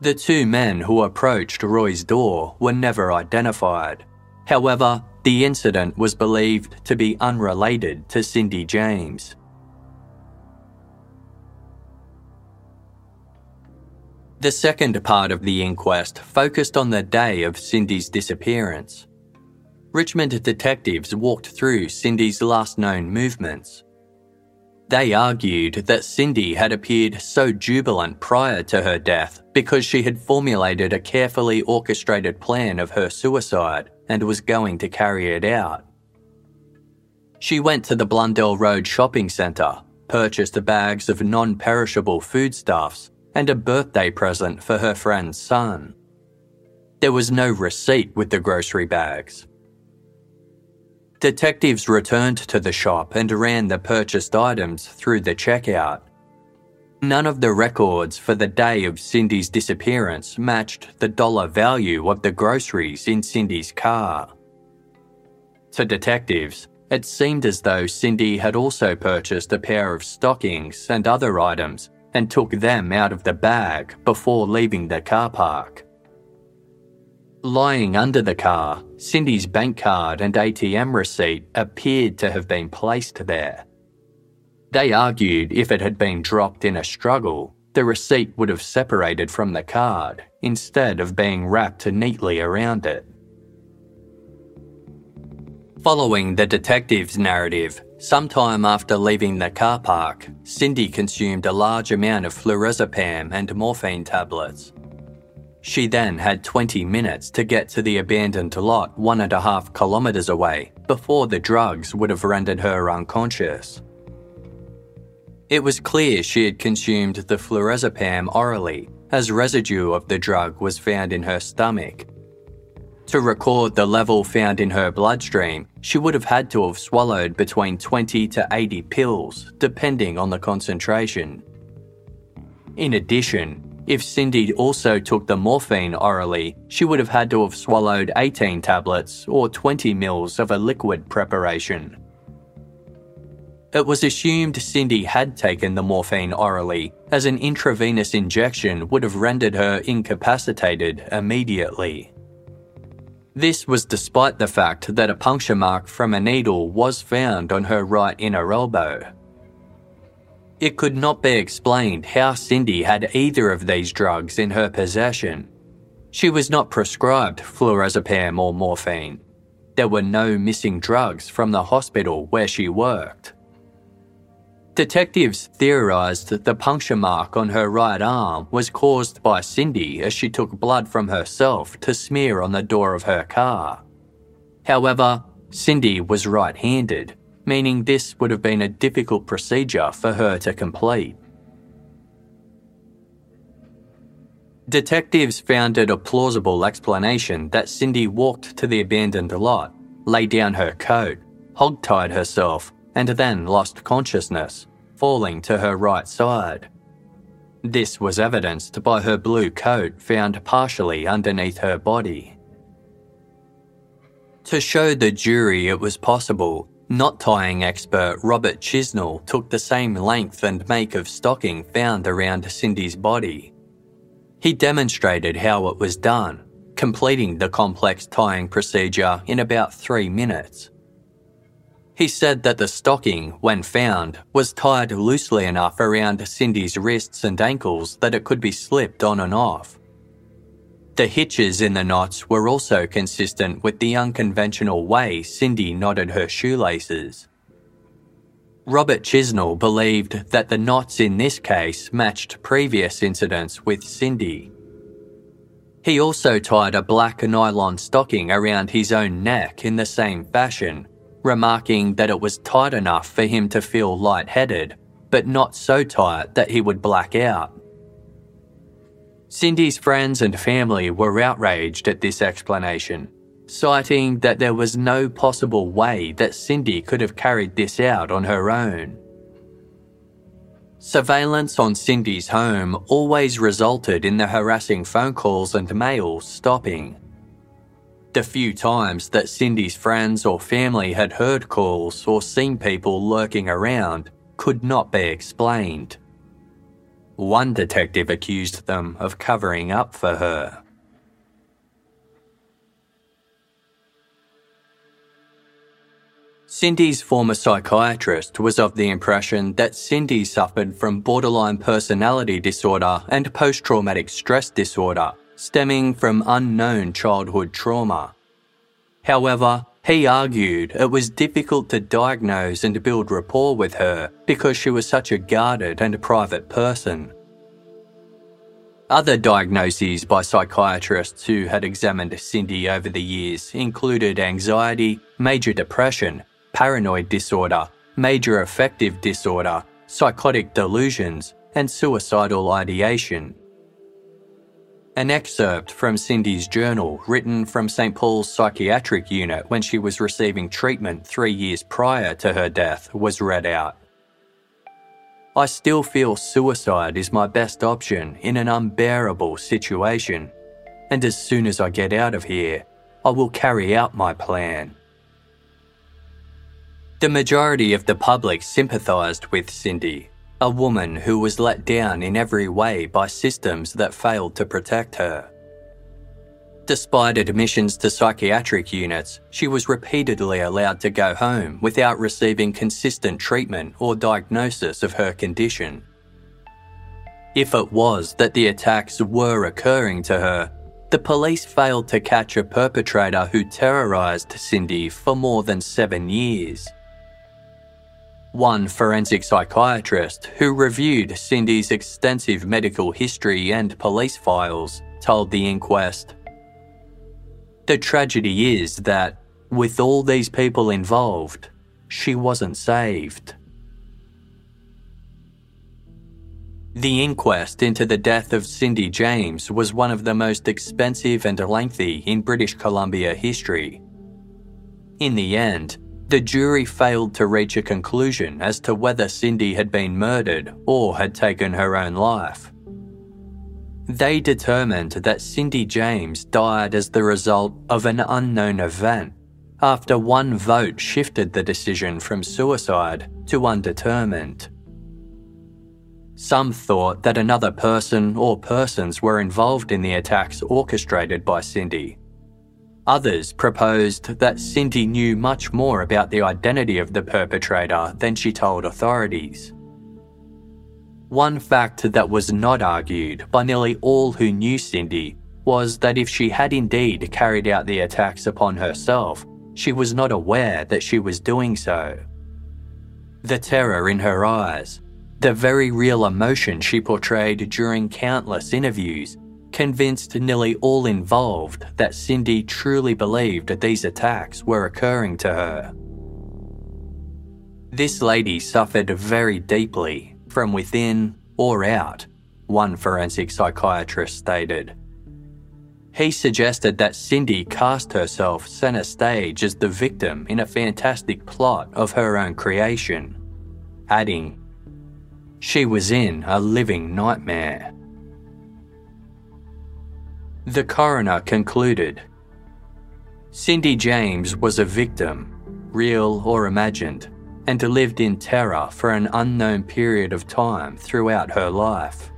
Speaker 1: The two men who approached Roy's door were never identified. However, the incident was believed to be unrelated to Cindy James. The second part of the inquest focused on the day of Cindy's disappearance. Richmond detectives walked through Cindy's last known movements, they argued that Cindy had appeared so jubilant prior to her death because she had formulated a carefully orchestrated plan of her suicide and was going to carry it out. She went to the Blundell Road shopping centre, purchased bags of non perishable foodstuffs, and a birthday present for her friend's son. There was no receipt with the grocery bags. Detectives returned to the shop and ran the purchased items through the checkout. None of the records for the day of Cindy's disappearance matched the dollar value of the groceries in Cindy's car. To detectives, it seemed as though Cindy had also purchased a pair of stockings and other items and took them out of the bag before leaving the car park. Lying under the car, Cindy's bank card and ATM receipt appeared to have been placed there. They argued if it had been dropped in a struggle, the receipt would have separated from the card instead of being wrapped neatly around it. Following the detective's narrative, sometime after leaving the car park, Cindy consumed a large amount of flurazepam and morphine tablets. She then had 20 minutes to get to the abandoned lot one and a half kilometres away before the drugs would have rendered her unconscious. It was clear she had consumed the flurazepam orally, as residue of the drug was found in her stomach. To record the level found in her bloodstream, she would have had to have swallowed between 20 to 80 pills, depending on the concentration. In addition, if Cindy also took the morphine orally, she would have had to have swallowed 18 tablets or 20 mils of a liquid preparation. It was assumed Cindy had taken the morphine orally, as an intravenous injection would have rendered her incapacitated immediately. This was despite the fact that a puncture mark from a needle was found on her right inner elbow. It could not be explained how Cindy had either of these drugs in her possession. She was not prescribed flurazepam or morphine. There were no missing drugs from the hospital where she worked. Detectives theorised that the puncture mark on her right arm was caused by Cindy as she took blood from herself to smear on the door of her car. However, Cindy was right handed meaning this would have been a difficult procedure for her to complete. Detectives found it a plausible explanation that Cindy walked to the abandoned lot, laid down her coat, hogtied herself, and then lost consciousness, falling to her right side. This was evidenced by her blue coat found partially underneath her body. To show the jury it was possible, Knot tying expert Robert Chisnall took the same length and make of stocking found around Cindy's body. He demonstrated how it was done, completing the complex tying procedure in about three minutes. He said that the stocking, when found, was tied loosely enough around Cindy's wrists and ankles that it could be slipped on and off. The hitches in the knots were also consistent with the unconventional way Cindy knotted her shoelaces. Robert Chisnall believed that the knots in this case matched previous incidents with Cindy. He also tied a black nylon stocking around his own neck in the same fashion, remarking that it was tight enough for him to feel lightheaded, but not so tight that he would black out. Cindy's friends and family were outraged at this explanation, citing that there was no possible way that Cindy could have carried this out on her own. Surveillance on Cindy's home always resulted in the harassing phone calls and mails stopping. The few times that Cindy's friends or family had heard calls or seen people lurking around could not be explained. One detective accused them of covering up for her. Cindy's former psychiatrist was of the impression that Cindy suffered from borderline personality disorder and post traumatic stress disorder stemming from unknown childhood trauma. However, he argued it was difficult to diagnose and build rapport with her because she was such a guarded and private person. Other diagnoses by psychiatrists who had examined Cindy over the years included anxiety, major depression, paranoid disorder, major affective disorder, psychotic delusions, and suicidal ideation. An excerpt from Cindy's journal, written from St. Paul's psychiatric unit when she was receiving treatment three years prior to her death, was read out. I still feel suicide is my best option in an unbearable situation, and as soon as I get out of here, I will carry out my plan. The majority of the public sympathised with Cindy, a woman who was let down in every way by systems that failed to protect her. Despite admissions to psychiatric units, she was repeatedly allowed to go home without receiving consistent treatment or diagnosis of her condition. If it was that the attacks were occurring to her, the police failed to catch a perpetrator who terrorised Cindy for more than seven years. One forensic psychiatrist who reviewed Cindy's extensive medical history and police files told the inquest The tragedy is that, with all these people involved, she wasn't saved. The inquest into the death of Cindy James was one of the most expensive and lengthy in British Columbia history. In the end, the jury failed to reach a conclusion as to whether Cindy had been murdered or had taken her own life. They determined that Cindy James died as the result of an unknown event after one vote shifted the decision from suicide to undetermined. Some thought that another person or persons were involved in the attacks orchestrated by Cindy, Others proposed that Cindy knew much more about the identity of the perpetrator than she told authorities. One fact that was not argued by nearly all who knew Cindy was that if she had indeed carried out the attacks upon herself, she was not aware that she was doing so. The terror in her eyes, the very real emotion she portrayed during countless interviews, convinced nearly all involved that Cindy truly believed that these attacks were occurring to her. This lady suffered very deeply, from within or out, one forensic psychiatrist stated. He suggested that Cindy cast herself center stage as the victim in a fantastic plot of her own creation, adding, She was in a living nightmare. The coroner concluded Cindy James was a victim, real or imagined, and lived in terror for an unknown period of time throughout her life.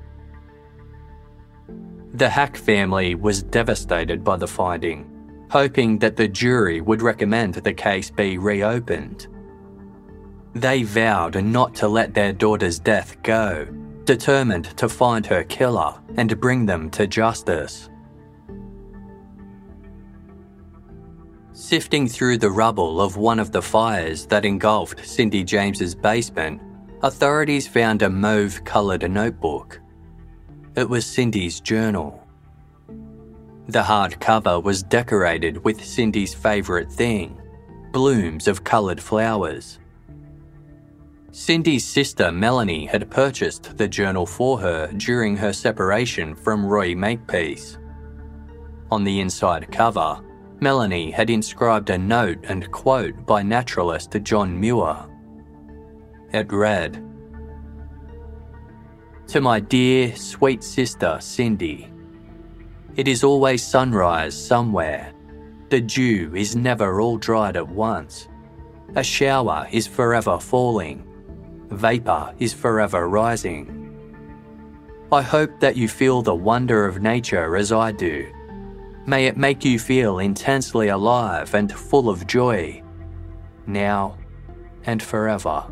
Speaker 1: The Hack family was devastated by the finding, hoping that the jury would recommend the case be reopened. They vowed not to let their daughter's death go, determined to find her killer and bring them to justice. Sifting through the rubble of one of the fires that engulfed Cindy James's basement, authorities found a mauve coloured notebook. It was Cindy's journal. The hardcover was decorated with Cindy's favourite thing blooms of coloured flowers. Cindy's sister Melanie had purchased the journal for her during her separation from Roy Makepeace. On the inside cover, Melanie had inscribed a note and quote by naturalist John Muir. It read To my dear, sweet sister Cindy, it is always sunrise somewhere. The dew is never all dried at once. A shower is forever falling. Vapour is forever rising. I hope that you feel the wonder of nature as I do. May it make you feel intensely alive and full of joy, now and forever.